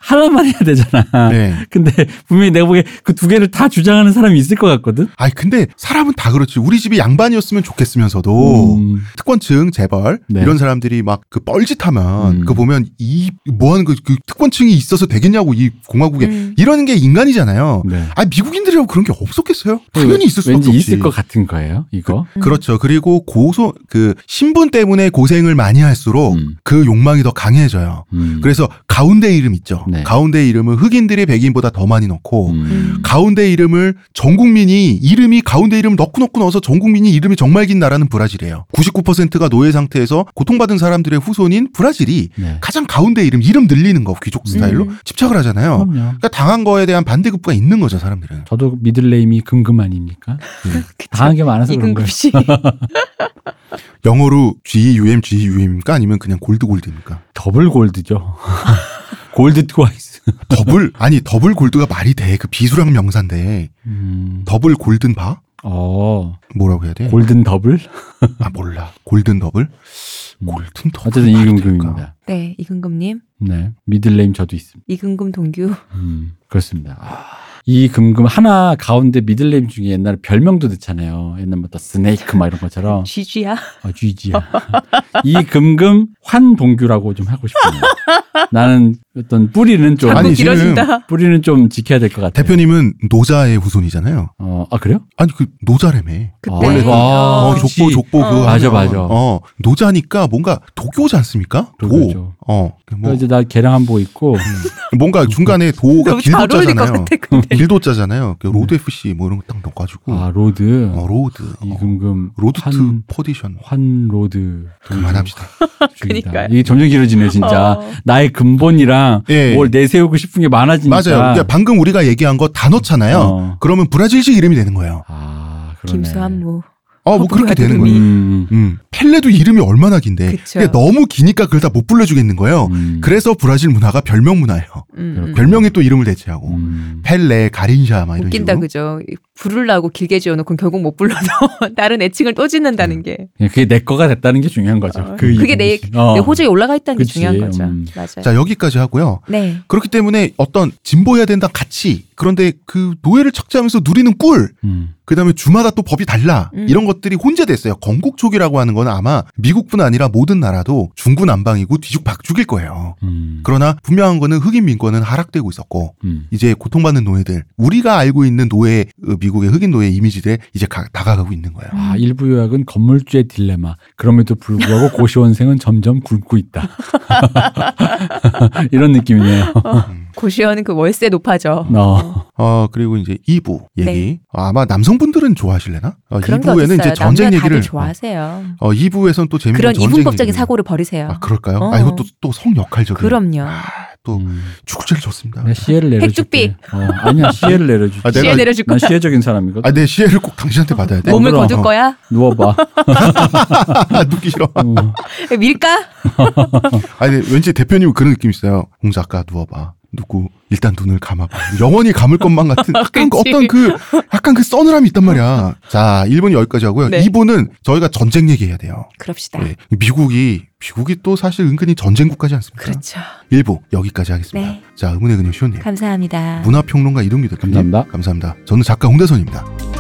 하나만 해야 되잖아. 네. 근데 분명히 내가 보기에 그 두 개를 다 주장하는 사람이 있을 것 같거든. 아니 근데 사람은 다 그렇지. 우리 집이 양반이었으면 좋겠으면서도 음, 특권층 재벌 네. 이런 사람들이 막 그 뻘짓하면 음. 그거 보면 이 뭐하는 그, 그 특권층이 있어서 되겠냐고 이 공화국에 음. 이러는 게 인간이잖아요. 네. 아 미국인들이라고 그런 게 없었겠어요? 당연히 있을 수밖에 왠지 없지. 있을 것 같은 거예요. 이거. 음. 그렇죠. 그리고 고소 그 신분 때문에 고생을 많이 할수록 음. 그 욕망이 더 강해져요. 음. 그래서 가운데 이름 있죠. 네. 가운데 이름을 흑인들이 백인보다 더 많이 넣고 음. 음. 가운데 이름을 전 국민이 이름이 가운데 이름 넣고 넣고 넣어서 전 국민이 이름이 정말 긴 나라는 브라질이에요. 99%가 노예 상태에서 고통받은 사람들의 후손인 브라질이 네. 가장 가운데 이름 이름 늘리는 거 귀족 스타일로 음. 집착을 하잖아요. 그럼요. 그러니까 당한 거에 대한 반대급부가 있는 거죠 사람들은. 저도 미들네임이 금금 아닙니까? 그쵸. 당한 게 많아서 그런 거예요. 이근급 씨. 영어로 GUM GUM입니까 아니면 그냥 gold gold입니까? Double gold죠. Gold twice. Double 아니 double gold가 말이 돼 그 비수량 명사인데 음. double golden bar 어. 뭐라고 해야 돼? Golden double? 아 몰라 golden double 음. Golden double 어쨌든 이금금입니다. 네, 이금금님. 네. Middle name 저도 있습니다. 이금금 동규. 음, 그렇습니다. 아, 이 금금 하나 가운데 middle name 중에 옛날에 별명도 넣잖아요. 옛날부터 snake 막 이런 것처럼 GG야. 어, 쥐지야. 이 금금 환동규라고 좀 하고 싶어요. 나는 어떤 뿌리는 좀 아니, 지금 길어진다. 뿌리는 좀 지켜야 될 것 같아요. 대표님은 노자의 후손이잖아요. 어, 아 그래요? 아니 그 노자래매. 그때. 원래 어, 아, 어. 족보 족보 어. 그거 맞아, 하면, 맞아. 어 노자니까 뭔가 도교지 않습니까? 도. 어. 뭐 그래서 이제 나 개량 한복 입고 뭔가 중간에 도가 길도자잖아요. 근데. 길도자잖아요. 그 로드 FC 뭐 이런 거 딱 넣어가지고 아 로드 어, 로드 이 어, 금금 로드 환, 투 포디션 환 로드 그만합시다. 죽이다. 그러니까요. 이게 점점 길어지네 진짜 어. 나의 근본이랑 예. 뭘 내세우고 싶은 게 많아지니까 맞아요. 그러니까 방금 우리가 얘기한 거 다 넣잖아요. 어. 그러면 브라질식 이름이 되는 거예요. 아 그러네. 김수한무. 어, 뭐 어, 그렇게 되는. 거예요. 음, 음. 펠레도 이름이 얼마나 긴데. 그쵸. 그게 너무 기니까 그걸 다 못 불러주겠는 거예요. 음. 그래서 브라질 문화가 별명 문화예요. 음, 음. 별명에 또 이름을 대체하고. 음. 펠레, 가린샤 막 이런 웃긴다 식으로. 그죠. 부르려고 길게 지어놓고 결국 못 불러서 다른 애칭을 또 짓는다는 게 그냥 그게 내 거가 됐다는 게 중요한 거죠. 어, 그 그게 내. 어. 내 호적에 올라가 있다는 그치, 게 중요한 거죠. 음. 맞아요. 자, 여기까지 하고요. 네. 그렇기 때문에 어떤 진보해야 된다 가치. 그런데 그 노예를 척지하면서 누리는 꿀. 음. 그 다음에 주마다 또 법이 달라. 음. 이런 것들이 혼재됐어요. 건국촉이라고 하는 건 아마 미국뿐 아니라 모든 나라도 중구난방이고 뒤죽박죽일 거예요. 음. 그러나 분명한 거는 흑인 민권은 하락되고 있었고 음. 이제 고통받는 노예들 우리가 알고 있는 노예 어, 미국의 흑인 노예 이미지들 이제 가- 다가가고 있는 거예요. 아, 일부 요약은 건물주의 딜레마. 그럼에도 불구하고 고시원생은 점점 굶고 있다. 이런 느낌이네요. 고시원은 그 월세 높아져. 어. 어 그리고 이제 2부 얘기 네. 아마 남성분들은 좋아하실래나? 어, 그런 게 2부에는 어딨어요. 이제 전쟁 얘기를 다들 좋아하세요. 어 2부에서는 또 재미난 그런 전쟁 이분법적인 얘기를. 사고를 버리세요. 아 그럴까요? 어. 아 이것도 또 성역할적인 그럼요. 아, 또 음. 축제를 줬습니다. 시혜를 내려줄게. 핵죽비. 어, 아니야, 시혜를 내려줄게. 아, 내가- 시에 내려줄 난 거야. 시혜적인 사람이거든. 아, 내 시혜를 꼭 당신한테 받아야 돼. 몸을 그럼. 거둘 거야? 누워봐. 아, 눕기 싫어. 어. 밀까? 아니, 왠지 대표님 그런 느낌 있어요. 홍 작가 누워봐. 눕고 일단 눈을 감아봐. 영원히 감을 것만 같은 약간 그. 어떤 그 약간 그 서늘함이 있단 말이야. 자, 1분 여기까지 하고요. 네. 2분은 저희가 전쟁 얘기해야 돼요. 그럽시다. 네, 미국이 미국이 또 사실 은근히 전쟁 국가지 않습니까? 그렇죠. 1부 여기까지 하겠습니다. 네. 자, 의문의 근육 시호님. 감사합니다. 문화평론가 이동규 대표님. 감사합니다. 감사합니다. 저는 작가 홍대선입니다.